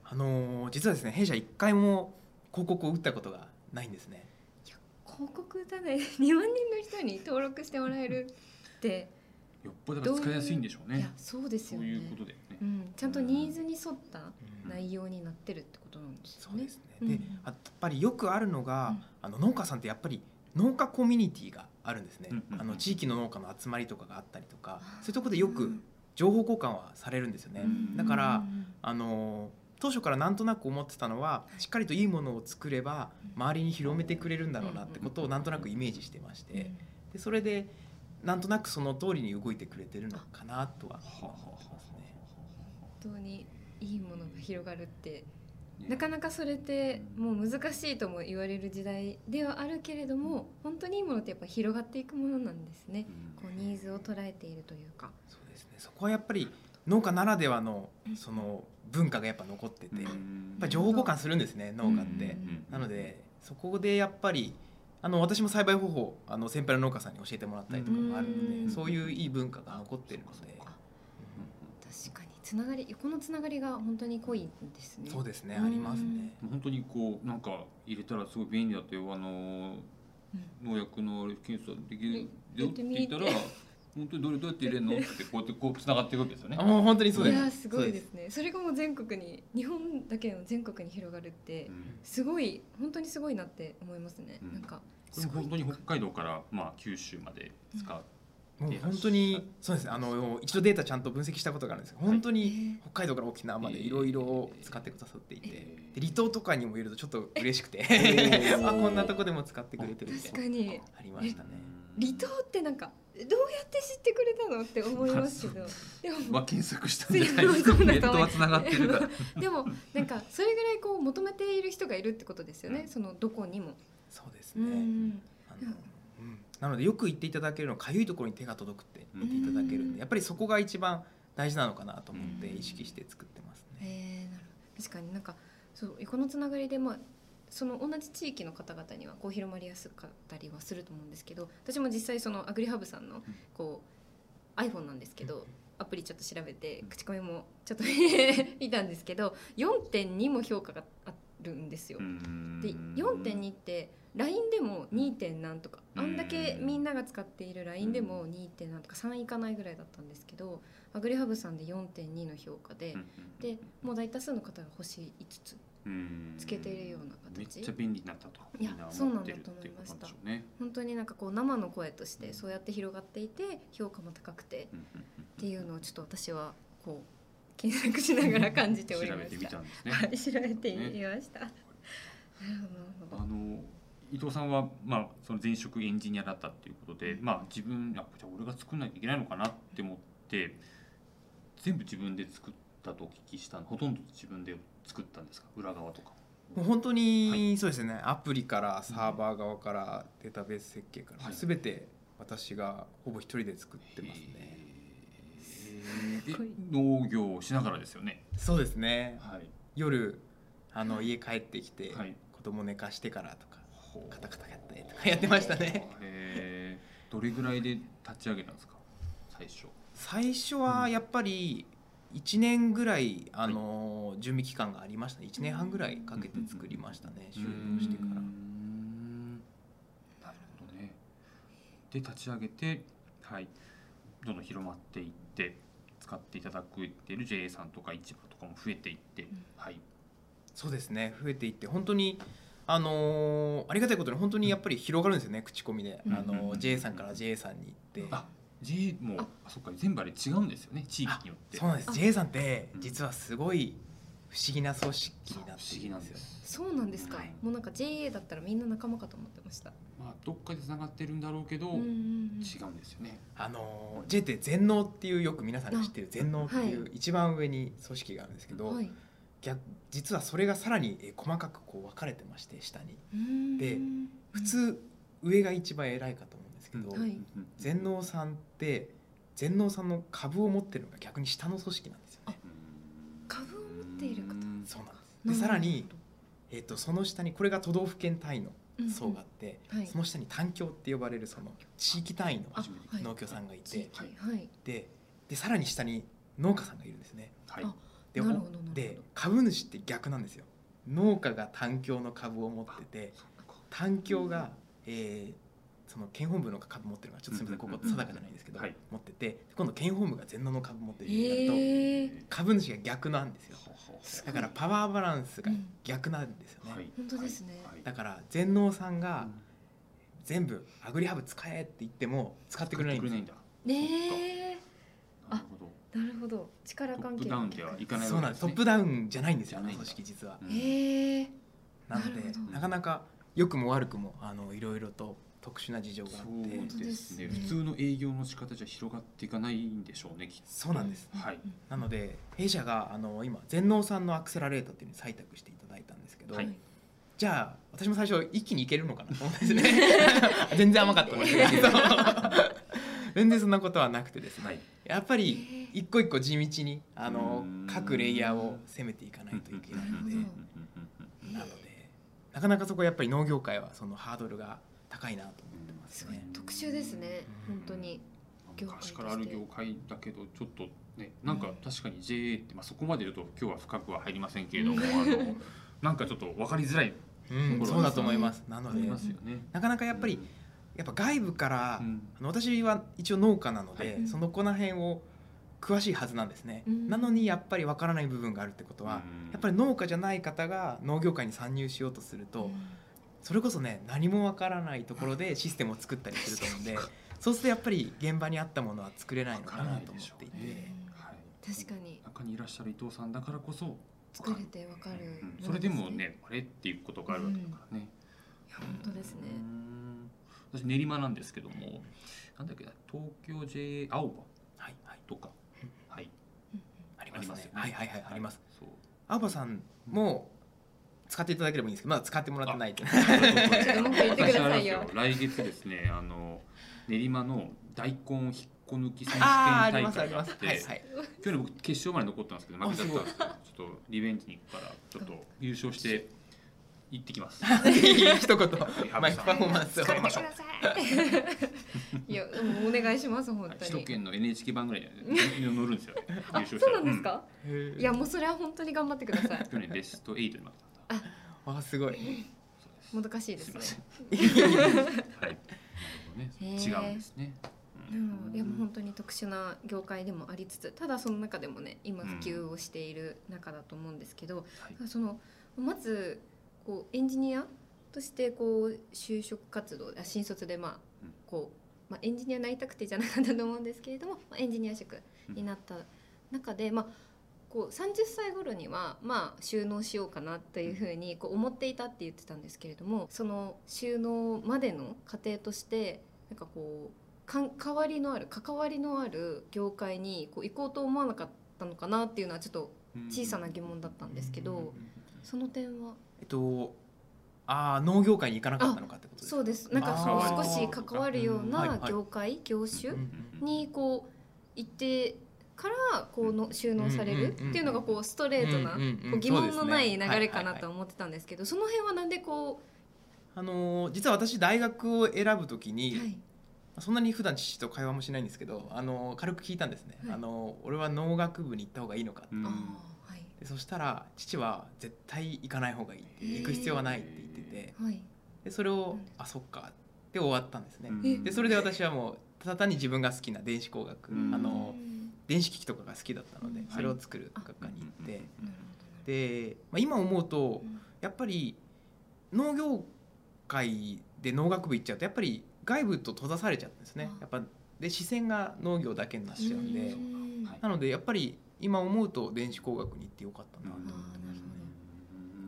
あのー実はですね弊社一回も広告を打ったことがないんですね。広告だね2万人の人に登録してもらえるってよっぽど使いやすいんでしょうね。いやそうですよね。そういうね、うん、ちゃんとニーズに沿ったうん。内容になってるってことなんですよね。そうですね。うん。で、やっぱりよくあるのが、うん。あの農家さんってやっぱり農家コミュニティがあるんですね。うんうんあの地域の農家の集まりとかが。あったりとか、そういうところでよく情報交換はされるんですよね。うん。だからうん。あの当初からなんとなく思ってたのはしっかりといいものを作れば周りに広めてくれるんだろうなってことをなんとなくイメージしてまして。でそれでなんとなくその通りに動いてくれてるのかなとは。思いますね。本当にいいものが広がるって。なかなかそれってもう難しいとも言われる時代ではあるけれども本当にいいものってやっぱ広がっていくものなんですね。うん。こうニーズを捉えているというか。そうですね。そこはやっぱり農家ならではのうんその文化がやっぱ残ってて、やっうん。ぱり情報交換するんですね農家って。うん。なのでそこでやっぱりあの私も栽培方法あの先輩の農家さんに教えてもらったりとかもあるので、うんそういういい文化が残ってるので、確かにつながり横のつながりが本当に濃いんですね。そうですねうんありますね。本当にこうなんか入れたらすごい便利だったよあの農薬の検査できるよって言ったら本当にどれどうやって入れるの？ってこうやってこう繋がっていくわけですよねあ。もう本当にそうです。いやすごいですね。それがもう全国に日本だけの全国に広がるってうんすごい本当にすごいなって思いますね。うんなんかこれも本当に北海道からまあ九州まで使う。もう本当にそうですね。あの一度データちゃんと分析したことがあるんですけど本当に北海道から沖縄までいろいろ使ってくださっていて、えー。で離島とかにもいるとちょっと嬉しくて。ー。あこんなとこでも使ってくれてるみたいな確かに。ありましたね。離島ってなんかどうやって知ってくれたのって思いますけど。でもまあ検索したんじゃないです。ネットは繋がってるから。でもなんかそれぐらいこう求めている人がいるってことですよね、うん。そのどこにも。そうですうね。ん。あのうん。なのでよく言っていただけるのはかゆいところに手が届くって言っていただけるんうんでやっぱりそこが一番大事なのかなと思ってうん。意識して作ってますね。えーなるほど。確かになんかそう横のつながりでまあその同じ地域の方々にはこう広まりやすかったりはすると思うんですけど私も実際そのアグリハブさんのこう iPhone なんですけどアプリちょっと調べて口コミもちょっと見たんですけど4.2も評価があるんですよ。で4.2って LINE でも 2. 点何とかあんだけみんなが使っている LINE でも 2. 点何とか3いかないぐらいだったんですけどアグリハブさんで4.2の評価ででもう大多数の方が星5つつけているようなめっ形ちゃ便利になったといやそうなんだ思ってるっていうことなんでしね。本当になんかこう生の声としてそうやって広がっていて評価も高くてっていうのをちょっと私はこう検索しながら感じており調べみましてた。たんですね。はい調べてみました。なるほどなるほど。あの伊藤さんは、まあ、その前職エンジニアだったっていうことで、まあ、自分あじゃあ俺が作んなきゃいけないのかなって思って全部自分で作ったとお聞きしたのほとんど自分で作ったんですか？裏側とか。もう本当にそうですねアプリからサーバー側からデータベース設計からはい全て私がほぼ一人で作ってますね。農業をしながらですよね。そうですね。はい。夜あの家帰ってきて、はい。子供寝かしてからとかカタカタやったりとか やってましたね。へー。どれぐらいで立ち上げたんですか？最初。最初はやっぱり1年ぐらい、あの準備期間がありましたね。1年半ぐらいかけて作りましたね。終了してから。なるほどね。で立ち上げてはい。どんどん広まっていって使っていただくっている JA さんとか市場とかも増えていって、ん。はい。そうですね。増えていって本当にあのーありがたいことに本当にやっぱり広がるんですよね口コミで、うん。あのうん。JA さんから JA さんに行って。あ JA もあそっか全部あれ違うんですよね地域によって。そうなんです。あ。JA さんってうん。実はすごい不思議な組織になって不思議なんよですそうなんですか、はい。もうなんか JA だったらみんな仲間かと思ってました、まあどっかでつながってるんだろうけど、うんうんうん。違うんですよね。あの J って全農っていうよく皆さんが知ってる。全農っていうは一番上に組織があるんですけど、はい。逆実はそれがさらにえー細かくこう分かれてまして下に。で普通上が一番偉いかと思うんですけど、うんはいうん。全農さんって全農さんの株を持ってるのが逆に下の組織なんですよね。株を持っている方うんそうなんです。でさらに、えー、とその下にこれが都道府県単位のうん層があって、うんはい。その下に単協って呼ばれるその地域単位の農協さんがいて、地域はい。ででさらに下に農家さんがいるんですね。はい。あでなるほどなるほど。で株主って逆なんですよ。農家が単協の株を持ってて単協が、えーその県本部の株持ってるのがちょっとすみませんここうん定かじゃないんですけど、はい。持ってて今度県本部が全農の株持ってるようになると、株主が逆なんですよ。だからパワーバランスが逆なんですよね、はい本当ですね。はい。だから全農さんが全部アグリハブ使えって言っても使ってくれないんですよ。ねえなるほど。なるほど。力ト関係ップダウンではいかないそうなんです。トップダウンじゃないんですよあの組織実は。うんへえなのでなかなか良くも悪くもあのいろいろと特殊な事情があそって。うですね。普通の営業の仕方じゃ広がっていかないんでしょうねきっと。そうなんですはい。なので弊社があの今全農さんのアクセラレートっていうのに採択していただいたんですけど、はい。じゃあ私も最初一気にいけるのかなと思ったんですね。全然甘かったんですけど全然そんなことはなくてですね、はい。やっぱり一個一個地道にあのうん各レイヤーを攻めていかないといけないのでなのでなかなかそこはやっぱり農業界はそのハードルが高いなと思ってますね。特殊ですね本当に。昔からある業界だけどちょっとねなんか確かに JA って、まあ、そこまで言うと今日は深くは入りませんけれども、あのなんかちょっと分かりづらいうん、そうだと思います。なので。ありますよね。なかなかやっぱりやっぱ外部から、うん。あの私は一応農家なので、はい。そのこの辺を詳しいはずなんですね、うん。なのにやっぱりわからない部分があるってことは、うん。やっぱり農家じゃない方が農業界に参入しようとすると、それこそね何もわからないところでシステムを作ったりすると思うんでそうするとやっぱり現場に合ったものは作れないのかなと思っていて、はい、確かに。中にいらっしゃる伊藤さんだからこそ作れてわかるうん。それでもねあれっていうことがあるわけだからね。いや本当ですね。うん。私練馬なんですけどもなんだっけな東京 JA 青葉はいはい。とか、はい、ありますね。ね。はいはいはいあります。そう。青葉さんも使っていただければいいんですけどまだ使ってもらってない 来月ですねあの練馬の大根引っこ抜き選手権大会があってはいはい。去年僕決勝まで残ったんですけど負けちゃったんですけどちょっとリベンジに行くからちょっと優勝して行ってきます。一言。マイクハブさん。パフォーマンスを。使いましょうください。いやお願いします本当に。首都圏の NHK 版ぐらいに乗るんですよ。優あ勝したら。そうなんですか、いやもうそれは本当に頑張ってください。去年ベスト8に負けたあすごいそうです難しいですすね。はい。なるほどね。へー違うんですね。でもいやもう本当に特殊な業界でもありつつただその中でもね今普及をしている中だと思うんですけど、はいそのまずこうエンジニアとしてこう就職活動あ新卒でまあうんこう、まあ、エンジニアになりたくてじゃなかったと思うんですけれども、まあ、エンジニア職になった中で、まあ、こう30歳頃にはまあ収納しようかなというふうにこう思っていたって言ってたんですけれどもその収納までの過程としてなんかこうかん関わりのある関わりのある業界にこう行こうと思わなかったのかなっていうのはちょっと小さな疑問だったんですけどその点は？えっとああ農業界に行かなかったのかってことですか？そうです。なんかその少し関わるようない業界業種うん。にこう行ってからこうの収納されるっていうのがこうストレートなこう疑問のない流れかなと思ってたんですけどその辺はなんでこあのー実は私大学を選ぶときう、に、はい、そんなに普段父と会話もしないんですけど、あのー軽く聞いたんですね、はい。あのー俺は農学部に行った方がいいのかって、うん。でそしたら父は絶対行かない方がいい。行く必要はないって言ってて。はい。でそれを、うん。あそっか。って終わったんですね、うん。でそれで私はもうただ単に自分が好きな電子工学、うん。あのー電子機器とかが好きだったので、うん。それを作る学科に行って、で、まあ、今思うとうん。やっぱり農業界で農学部行っちゃうとやっぱり外部と閉ざされちゃうんですね。あ。やっぱで視線が農業だけになっちゃうんで。なのでやっぱり今思うと電子工学に行ってよかったな。とあーなる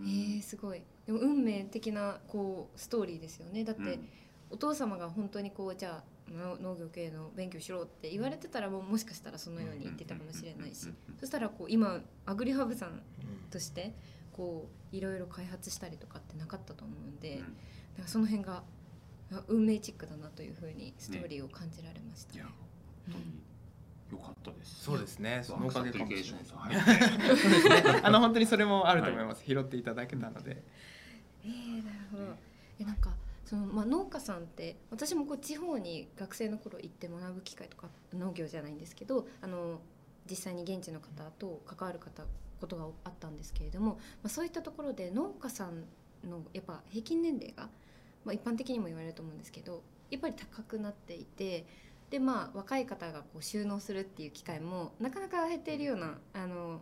うん。えー、すごい。でも運命的なこうストーリーですよね。だって、うんお父様が本当にこうじゃあの農業系の勉強しろって言われてたらもうもしかしたらそのように言ってたかもしれないし。そしたらこう今アグリハブさんうんとしてこういろいろ開発したりとかってなかったと思うんで、うん。だからその辺があ運命チックだなというふうにストーリーを感じられましたね。いや。本当に良かったです。そうですね。そのおかげかもしれない。そうですね あの本当にそれもあると思います、拾っていただけたので、えー、なるほど。えなんかそのまあ農家さんって私もこう地方に学生の頃行って学ぶ機会とか農業じゃないんですけどあの実際に現地の方と関わる方ことがあったんですけれども、まあ、そういったところで農家さんのやっぱ平均年齢が、まあ、一般的にも言われると思うんですけどやっぱり高くなっていてでまあ若い方がこう収納するっていう機会もなかなか減っているようなあの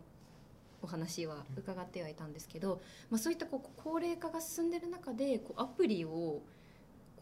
お話は伺ってはいたんですけど、まあ、そういったこう高齢化が進んでる中でこうアプリを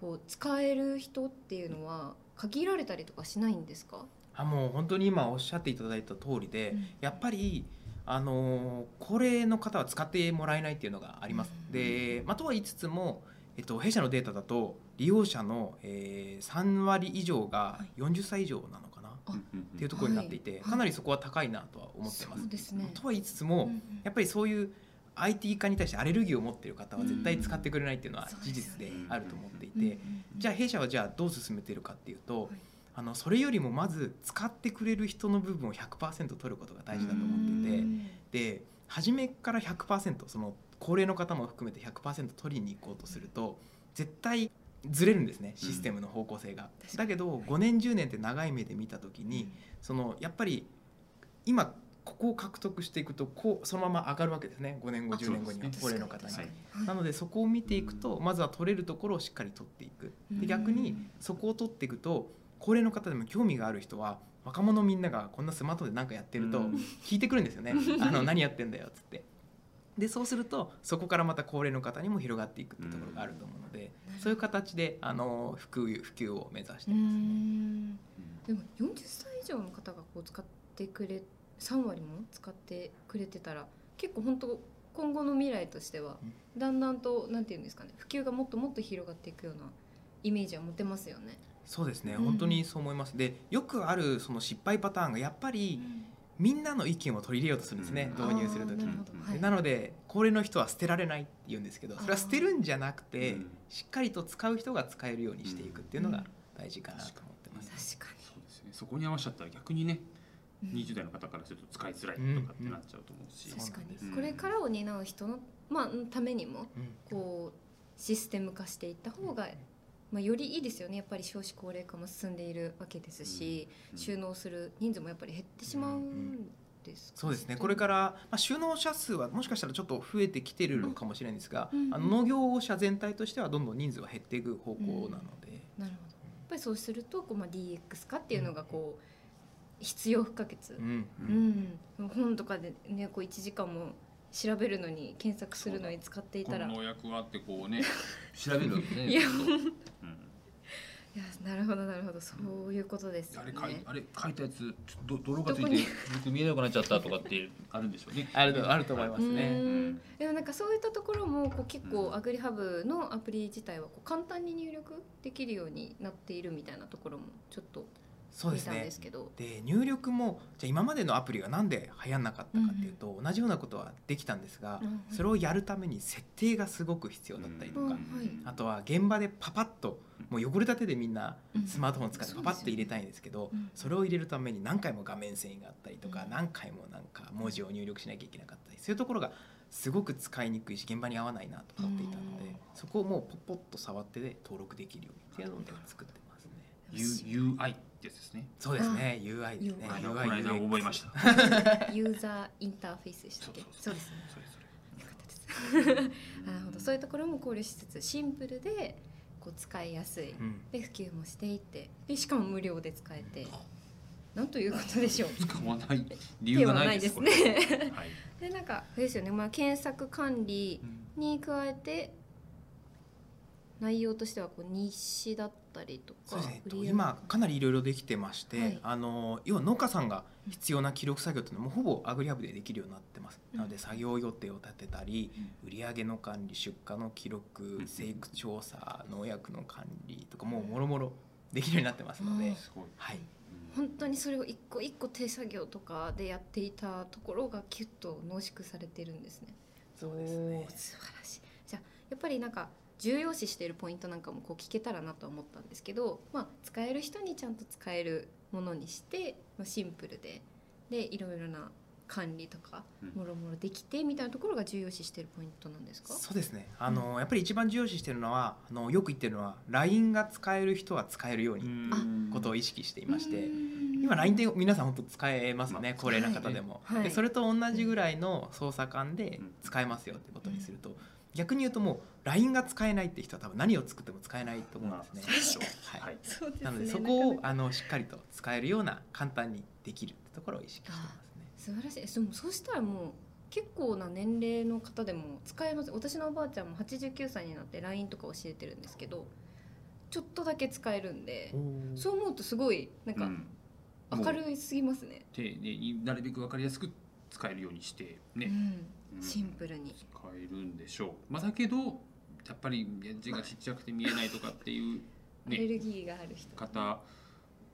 こう使える人っていうのは限られたりとかしないんですか、あもう本当に今おっしゃっていただいた通りで、うん。やっぱりあのー高齢の方は使ってもらえないっていうのがあります。うん。で、まあ、とは言いつつも、えっと、弊社のデータだと利用者の、えー、3割以上が40歳以上なのかな、あっていうところになっていて、はい。かなりそこは高いなとは思ってます。そうですね。とは言いつつも、うん。やっぱりそういう IT 化に対してアレルギーを持っている方は絶対使ってくれないっていうのはうん。事実であると思っていて、じゃあ弊社はじゃあどう進めているかっていうと、はい。あのそれよりもまず使ってくれる人の部分を100%取ることが大事だと思っていて、うん。で初めから100%その高齢の方も含めて100%取りに行こうとすると絶対ずれるんですねシステムの方向性が。だけど5年10年って長い目で見た時に、そのやっぱり今ここを獲得していくとこうそのまま上がるわけですね。5年後あ10年後には高齢の方に。はい。はい。なのでそこを見ていくとまずは取れるところをしっかり取っていく。うん。で逆にそこを取っていくと高齢の方でも興味がある人は若者みんながこんなスマートで何かやってるとうん。聞いてくるんですよね「あの何やってんだよ」っつって。でそうするとそこからまた高齢の方にも広がっていくっていうところがあると思うので、うん。そういう形であの普及普及を目指してうます。ん。でも40歳以上の方がこう使ってくれ3割も使ってくれてたら結構本当今後の未来としてはだんだんとなんていうんですかね普及がもっともっと広がっていくようなイメージは持てますよね。そうですね、うん。本当にそう思います。でよくあるその失敗パターンがやっぱりみんなの意見を取り入れようとするんですね、うん。導入する時に。なので高齢の人は捨てられないって言うんですけどそれは捨てるんじゃなくてうん。しっかりと使う人が使えるようにしていくっていうのが大事かなと思ってます。確かそうですね。そこに合わせちゃったら逆にね、に、20代の方からすると使いづらいとかってなっちゃうと思うし。うん。確かに。これからを担う人の、まあ、ためにもうんこうシステム化していった方が、まあ、よりいいですよね。やっぱり少子高齢化も進んでいるわけですし、うん。収納する人数もやっぱり減ってしまうんですかそうですね。これから、まあ、収納者数はもしかしたらちょっと増えてきてるのかもしれないんですが、うん。あの農業者全体としてはどんどん人数は減っていく方向なので、なるほど。やっぱりそうするとこう、まあ、DX 化っていうのがこう必要不可欠、うん。うん。本とかでねこう1時間も調べるのに検索するのに使っていこたら。農薬はってこうね 調べるわけね。いやずっと。う。ん。やなるほどなるほど。そういうことです。よねあれ書いあれ書いたやつちょっとど泥がついて僕見えなくなっちゃったとかってあるんでしょうね。あるとあると思いますうね。ん。でもなんかそういったところもこう結構アグリハブのアプリ自体はこう簡単に入力できるようになっているみたいなところもちょっとそうですね。ですけど。で入力もじゃあ今までのアプリがなんで流行んなかったかっていうと、同じようなことはできたんですが、うんうん。それをやるために設定がすごく必要だったりとか、うんはいあとは現場でパパッともう汚れた手でみんなうん。スマートフォン使ってパパッと入れたいんですけど、うん。それを入れるために何回も画面遷移があったりとか、うん。何回もなんか文字を入力しなきゃいけなかったりそういうところがすごく使いにくいし現場に合わないなと思っていたので、うん。そこをもうポッポッと触ってで登録できるようにっていうので作ってますね。U UI ってやつですね。そうですね。UI ですね UI この間覚えました。ユーザーインターフェースでしたっけ？そうそうそう。ですね。それそれよかったです。なるほどそういうところも考慮しつつシンプルでこう使いやすい。うん。で普及もしていて。でしかも無料で使えて。なんということでしょう。使わない理由がないですではないですね。はい。でなんかあれですよね、まあ、検索管理に加えて内容としてはこう日誌だったりとかそうですね。売り上げ今かなりいろいろできてまして、はい。あの要は農家さんが必要な記録作業っていうのもほぼアグリハブでできるようになってます、うん。なので作業予定を立てたり売上の管理出荷の記録ん。生育調査農薬の管理とかもうもろもろできるようになってますので、はい、本当にそれを一個一個手作業とかでやっていたところがキュッと濃縮されてるんですね。そうですね。素晴らしい。じゃあやっぱりなんか重要視しているポイントなんかもこう聞けたらなと思ったんですけど、まあ使える人にちゃんと使えるものにして、まあシンプルで。でいろいろな管理とかうん。もろもろできてみたいなところが重要視しているポイントなんですか？そうですね。あの、やっぱり一番重要視してるのはあのよく言ってるのは LINE が使える人は使えるようにうん。ことを意識していまして、うん。今 LINE って皆さん本当使えますよね、まあ高齢な方でも、はい。でそれと同じぐらいの操作感でうん。使えますよってことにすると、逆に言うともう LINE が使えないって人は多分何を作っても使えないと思うんですね、はい。はい。そうですね。なのでそこをあのしっかりと使えるような簡単にできるってところを意識してますね。素晴らしい。でもそうしたらもう結構な年齢の方でも使えます。私のおばあちゃんも89歳になって LINE とか教えてるんですけどちょっとだけ使えるんでそう思うとすごいなんかうん。明るすぎますね、ででなるべく分かりやすく使えるようにしてね、うん、うんシンプルに。使えるんでしょう、まあ、だけどやっぱり字がちっちゃくて見えないとかっていう、ね、アレルギーがある人。方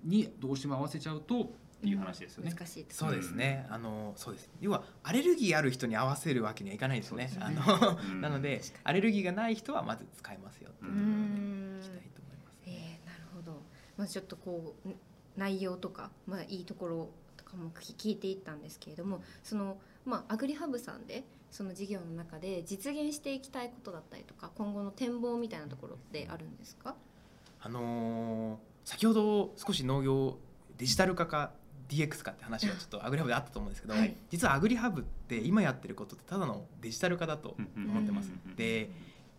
にどうしても合わせちゃうとっていう話ですよね。難しいですそうですね、あのそうです。要はアレルギーある人に合わせるわけにはいかないですよね。あそうですね。の、うん。なのでアレルギーがない人はまず使えますよっていううところでん。いきたいと思います、えー、なるほど。まずちょっとこうん内容とか、まあ、いいところとかも聞聞いていったんですけれどもその、まあ、アグリハブさんでその事業の中で実現していきたいことだったりとか今後の展望みたいなところってあるんですか？あのー先ほど少し農業デジタル化か DX かって話が ちょっとアグリハブであったと思うんですけど、はい。実はアグリハブって今やってることってただのデジタル化だと思ってます、うんで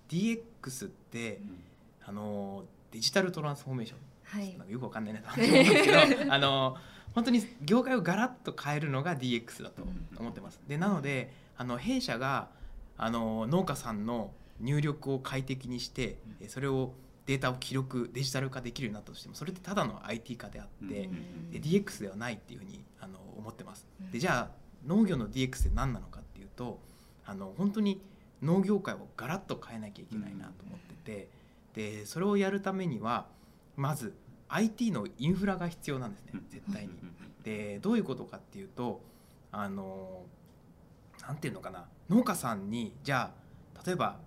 DX ってうん。あのーデジタルトランスフォーメーションはい。よくわかんないなと思うんですけど あの本当に業界をガラッと変えるのが DX だと思ってます。でなのであの弊社があの農家さんの入力を快適にしてえそれをデータを記録デジタル化できるようになったとしてもそれってただの IT 化であって、うんで DX ではないっていうふうにあの思ってます。うん。でじゃあ農業の DX って何なのかっていうとあの本当に農業界をガラッと変えなきゃいけないなと思ってて、でそれをやるためにはまず IT のインフラが必要なんですねうん。絶対に。でどういうことかっていうとあのなんていうのかな農家さんにじゃあ例えば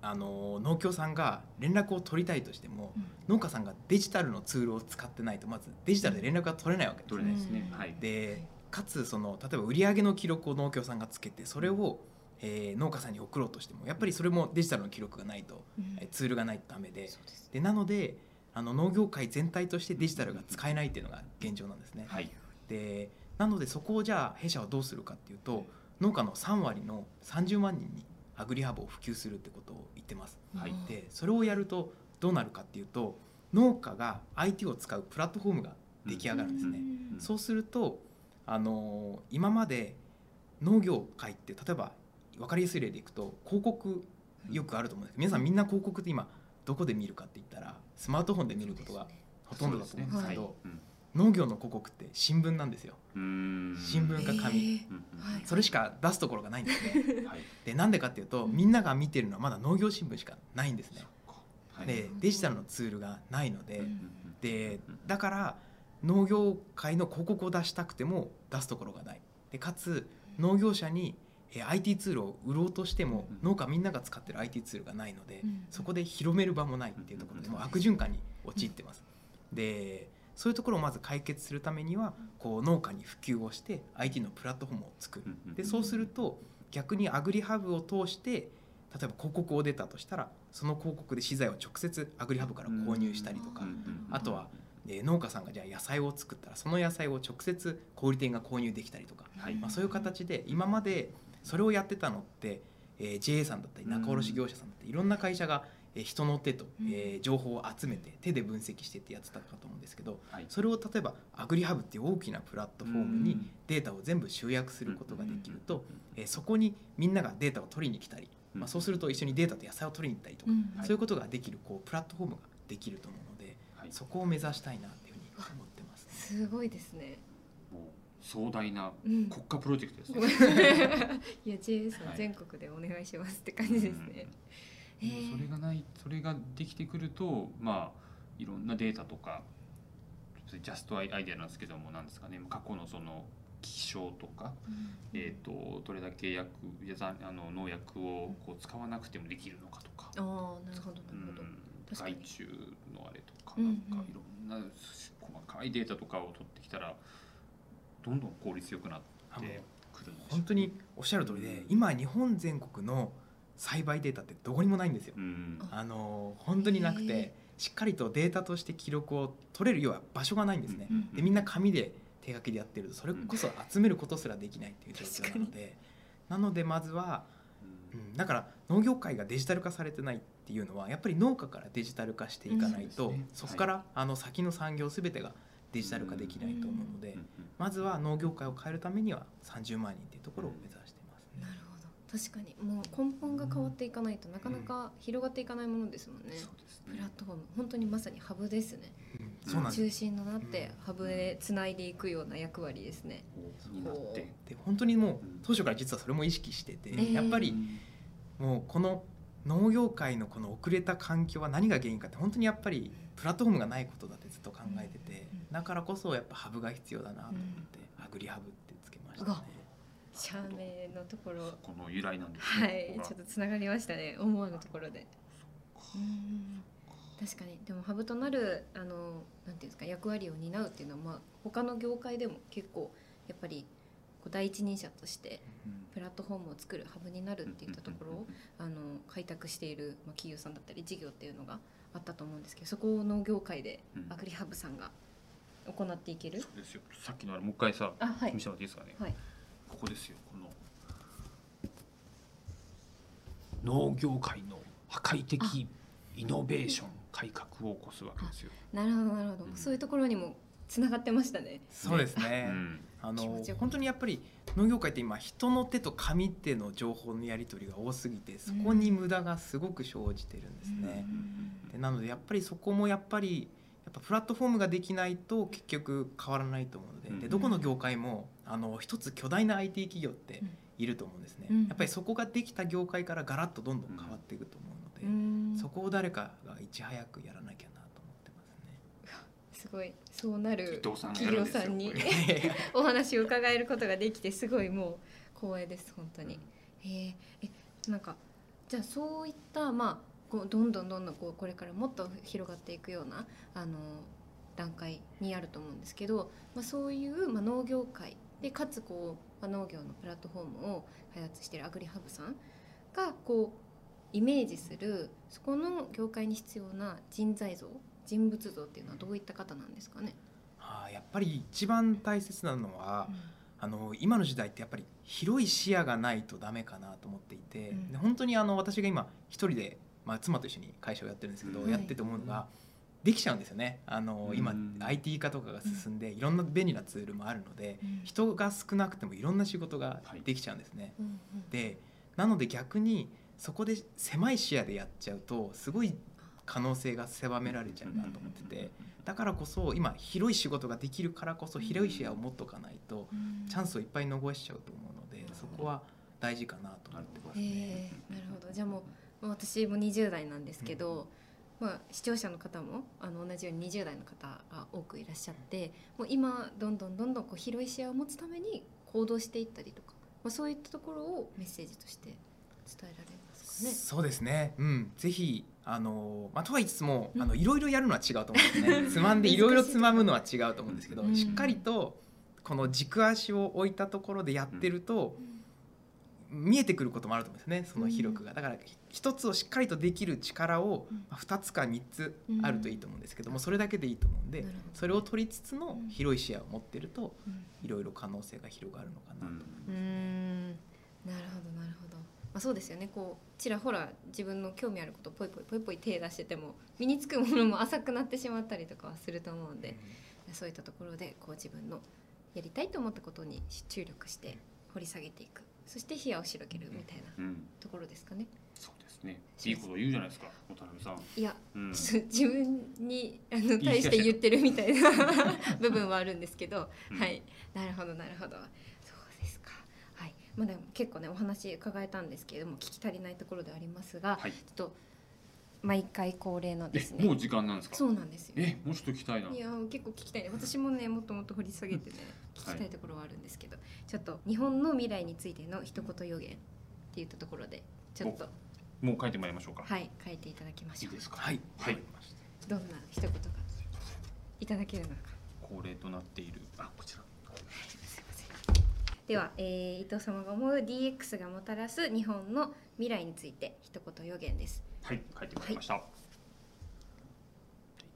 あの農協さんが連絡を取りたいとしても、うん。農家さんがデジタルのツールを使ってないとまずデジタルで連絡が取れないわけです取れないですね。はい。でかつその例えば売上の記録を農協さんがつけてそれを、えー農家さんに送ろうとしてもやっぱりそれもデジタルの記録がないと、うん。えーツールがないとダメででなのであの農業界全体としてデジタルが使えないっていうのが現状なんですね。はい。でなのでそこをじゃあ弊社はどうするかっていうと農家の3割の30万人にアグリハブを普及するってことを言ってます。はいでそれをやるとどうなるかっていうと農家が IT を使うプラットフォームが出来上がるんですね。うんそうするとあの今まで農業界って例えば分かりやすい例でいくと広告よくあると思うんですけど皆さんみんな広告って今どこで見るかって言ったらスマートフォンで見ることがほとんどだと思うんですけど農業の広告って新聞なんですよ。新聞か紙、それしか出すところがないんですね。はい。でなんでかっていうとみんなが見てるのはまだ農業新聞しかないんですね。はい。でデジタルのツールがないので、うん。うんでだから農業界の広告を出したくても出すところがない。でかつ農業者にえー IT ツールを売ろうとしてもうん農家みんなが使ってる IT ツールがないのでうん。そこで広める場もないっていうところでうん。もう悪循環に陥ってます。でそういうところをまず解決するためにはこう農家に普及をして IT のプラットフォームを作る。でそうすると逆にアグリハブを通して例えば広告を出たとしたらその広告で資材を直接アグリハブから購入したりとか、あとはえー農家さんがじゃあ野菜を作ったらその野菜を直接小売店が購入できたりとか、はい。まあ、そういう形で今までそれをやってたのって、えー JA さんだったり仲卸業者さんだったりいろんな会社が、えー人の手と、えー情報を集めて手で分析してってやってたかと思うんですけどはい。それを例えばアグリハブっていう大きなプラットフォームにデータを全部集約することができると、えーそこにみんながデータを取りに来たり、まあ、そうすると一緒にデータと野菜を取りに行ったりとか、うん。そういうことができるこうプラットフォームができると思うので、はい。そこを目指したいなっていうふうに思ってます、ね。すごいですね。壮大なうん。国家プロジェクトですごねめん いやんはい全国でお願いしますって感じですね。へうんー。それがないそれができてくるとまあいろんなデータとかジャストアイデアなんですけどもなんですかね。過去のその気象とか、えー、とどれだけ薬あの農薬をこう使わなくてもできるのかとか、ああなるほどなるほど。うん。害虫のあれとかうんうんなん。かいろんな細かいデータとかを取ってきたらどんどん効率よくなってくるんでしょう本当におっしゃる通りで今日本全国の栽培データってどこにもないんですよ。うん。あの本当になくへてしっかりとデータとして記録を取れるような場所がないんですね。うんでみんな紙で手書きでやってるとそれこそ集めることすらできないっていう状況なので。なのでまずは、うん、だから農業界がデジタル化されてないっていうのはやっぱり農家からデジタル化していかないと、うん。そうですね。そこから、あの先の産業全てがデジタル化できないと思うので、まずは農業界を変えるためには30万人っていうところを目指してますね。なるほど。確かにもう根本が変わっていかないとなかなか広がっていかないものですもんね。そうですプラッねトフォーム。本当にまさにハブですね。うん。そうなんです。中心となってハブでつないでいくような役割ですね。になってで本当にもううん。当初から実はそれも意識してて、えー。やっぱりもうこの農業界のこの遅れた環境は何が原因かって本当にやっぱりプラットフォームがないことだってずっと考えててうんだからこそやっぱハブが必要だなと思ってアグリハブってつけましたね。社名のところ。この由来なんですはねここが。いちょっとつながりましたね思わぬところで。うん。確かにでもハブとなるあのなんていうんですか役割を担うっていうのは、まあ、他の業界でも結構やっぱりこう第一人者としてプラットフォームを作るハブになるっていったところをあの開拓している、まあ、企業さんだったり事業っていうのがあったと思うんですけどそこを農業界でうん。アグリハブさんが行っていける？そうですよ。さっきのあれもう一回さあはい。見せてもらっていいですかね？はい。ここですよこの。農業界の破壊的イノベーション改革を起こすわけですよ。なるほどなるほど、うん。そういうところにもつながってましたね。そうですね。うん。あの本当にやっぱり農業界って今人の手と紙手の情報のやり取りが多すぎてそこに無駄がすごく生じてるんですね。でなのでやっぱりそこもやっぱりやっぱプラットフォームができないと結局変わらないと思うので,、うん。でどこの業界もあの一つ巨大な IT 企業ってうん。いると思うんですね、うん。やっぱりそこができた業界からガラッとどんどん変わっていくと思うので、うん。そこを誰かがいち早くやらなきゃなと思ってますね。すごい。そうなる企業さんに お話を伺えることができてすごいもう光栄です本当に。へええなんかじゃあそういったまあこうどんどんどんどんこうこれからもっと広がっていくようなあの段階にあると思うんですけど、まあ、そういう、まあ、農業界でかつこう、まあ、農業のプラットフォームを開発しているアグリハブさんがこうイメージするそこの業界に必要な人材像人物像っていうのはどういった方なんですかね？あーやっぱり一番大切なのは、あの今の時代ってやっぱり広い視野がないとダメかなと思っていて、うんで本当にあの私が今一人で、まあ、妻と一緒に会社をやってるんですけど、はいやってて思うのができちゃうんですよね。あの今うん IT 化とかが進んでいろんな便利なツールもあるのでうん。人が少なくてもいろんな仕事ができちゃうんですね。うんうん。でなので逆にそこで狭い視野でやっちゃうとすごい可能性が狭められちゃうなと思っててだからこそ今広い仕事ができるからこそ広い視野を持っとかないとチャンスをいっぱい逃しちゃうと思うのでそこは大事かなと思ってますね。なるほど。じゃあもう私も20代なんですけど、まあ、視聴者の方もあの同じように20代の方が多くいらっしゃってもう今どんどんどんどんこう広い視野を持つために行動していったりとか、まあ、そういったところをメッセージとして伝えられますかね。そうですね。うん、ぜひあのまあとは言いつつも、うんあのいろいろやるのは違うと思うんですね。つまんでいろいろつまむのは違うと思うんですけど、うんしっかりとこの軸足を置いたところでやってると、見えてくることもあると思うんですね。その広くが。だから一つをしっかりとできる力をうん。まあ二つか三つあるといいと思うんですけども、それだけでいいと思うんでそれを取りつつのうん。広い視野を持ってると、うん。いろいろ可能性が広がるのかなと。うーん。なるほどなるほど、まあ、そうですよね。こうちらほら自分の興味あることポイポイポイポイ手出してても身につくものも浅くなってしまったりとかはすると思うんでそういったところでこう自分のやりたいと思ったことに注力して掘り下げていくそして視野を広げるみたいなうん、ところですかね。そうですね。いいこと言うじゃないですか、渡辺さん。いやうん、ちょっと自分にあのい対して言ってるみたいな 部分はあるんですけど、うん。はい。なるほどなるほど。そうですか。はい。まあでも結構ねお話伺えたんですけれども聞き足りないところではありますが、はい。ちょっと毎回恒例のですえ、もうね時間なんですか？そうなんですよえ、もうちょっと聞きたいな。いや結構聞きたいね私もねもっともっと掘り下げてね聞きたいところはあるんですけど、ちょっと日本の未来についての一言予言っていったところでちょっともう書いてまいりましょうか。はい書いていただきましょういいですか？はい。はいどんな一言がいただけるのか恒例となっている。あ、こちら。すいませんでは、えー伊藤様が思う DX がもたらす日本の未来について一言予言ですはい、書いてまいりました。伊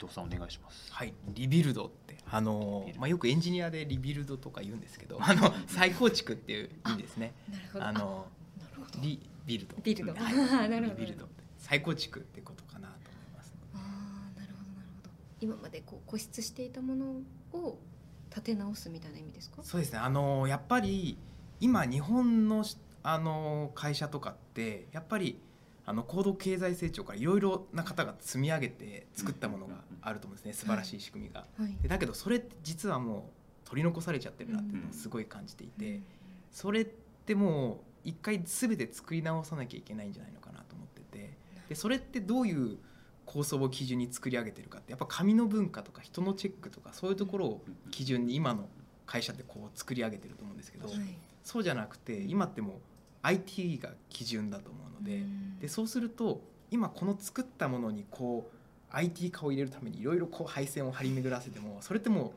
藤さんお願いします。はい、 rebuild ってあのまあ、よくエンジニアで rebuild とか言うんですけど あの再構築っていう意味ですね。なるほど。あのなるほど。 rebuild。build。はい。なるほど。 rebuild。再構築ってことかなと思います。あーなるほどなるほど。今までこう固執していたものを立て直すみたいな意味ですか？そうですね。あのやっぱり今日本のしあの会社とかってやっぱりあの高度経済成長からいろいろな方が積み上げて作ったものがあると思うんですね。素晴らしい仕組みが。はい。でだけどそれって実はもう取り残されちゃってるなっていうのをすごい感じていて。それってもう一回全て作り直さなきゃいけないんじゃないのかなと思ってて。でそれってどういう構想を基準に作り上げてるかってやっぱ紙の文化とか人のチェックとかそういうところを基準に今の会社ってこう作り上げてると思うんですけどはい。そうじゃなくて今ってもう IT が基準だと思うのでうん。でそうすると今この作ったものにこう IT 化を入れるためにいろいろこう配線を張り巡らせてもそれってもう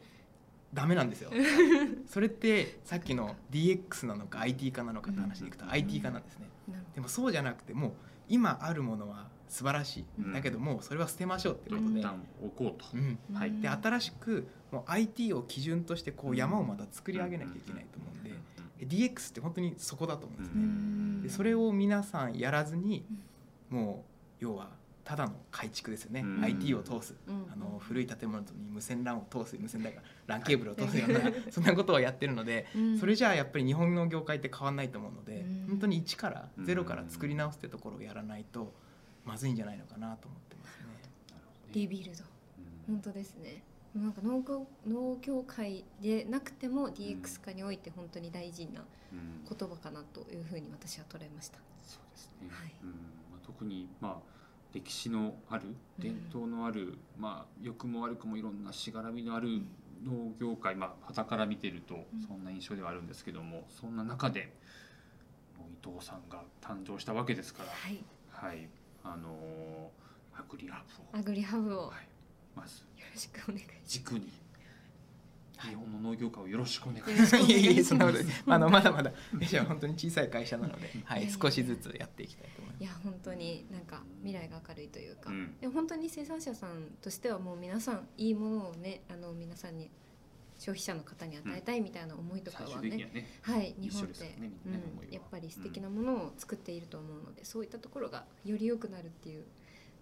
ダメなんですよ。それってさっきの DX なのか IT 化なのかって話でいくとうん。IT 化なんですね。でもそうじゃなくてもう今あるものは素晴らしい、うん。だけどもうそれは捨てましょうってことで、一旦置こうと。うん。どはい。で新しくもう IT を基準としてこう山をまた作り上げなきゃいけないと思うんで。で DX って本当にそこだと思うんですね。うん。でそれを皆さんやらずにもう要はただの改築ですよね、うん。IT を通す。うん。あの古い建物に無線 LAN を通す無線だから LAN ケーブルを通すような そんなことをやってるのでうん。それじゃあやっぱり日本の業界って変わんないと思うのでうん。本当に一からゼロから作り直すってところをやらないとまずいんじゃないのかなと思ってますね。リビルド。うん。本当ですねなんか農業農業界でなくても DX 化において本当に大事なうん。言葉かなというふうに私は捉えました。そうですね。はい。うん。まあ、特にまあ歴史のある伝統のある、まあ良くも悪くもいろんなしがらみのある農業界、まあ傍から見てるとうん。そんな印象ではあるんですけども、そんな中でもう伊藤さんが誕生したわけですから、はい、はい、あのーアグリハブを、アグリハブを。よはい、まずろしくお願いし軸に。日本の農業界をよろしくお願いしよます。いします。いやいやそんなこと あのまだまだ。弊社は本当に小さい会社なので、はい。少しずつやっていきたいと思います。いや本当になんか未来が明るいというか、うん。でも本当に生産者さんとしてはもう皆さんいいものをねあの皆さんに消費者の方に与えたいみたいな思いとか最はね、終的にはね、はい日本って、ねうん、やっぱり素敵なものを作っていると思うので、そういったところがより良くなるっていう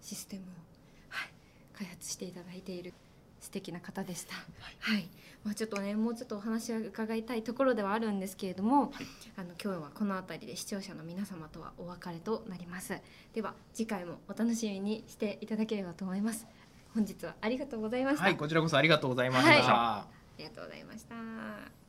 システムを、はい、開発していただいている素敵な方でした。はい、まあ、ちょっとねもうちょっとお話を伺いたいところではあるんですけれども、はいあの今日はこの辺りで視聴者の皆様とはお別れとなります。では次回もお楽しみにしていただければと思います。本日はありがとうございました。はい、こちらこそありがとうございました。はありがとうございました。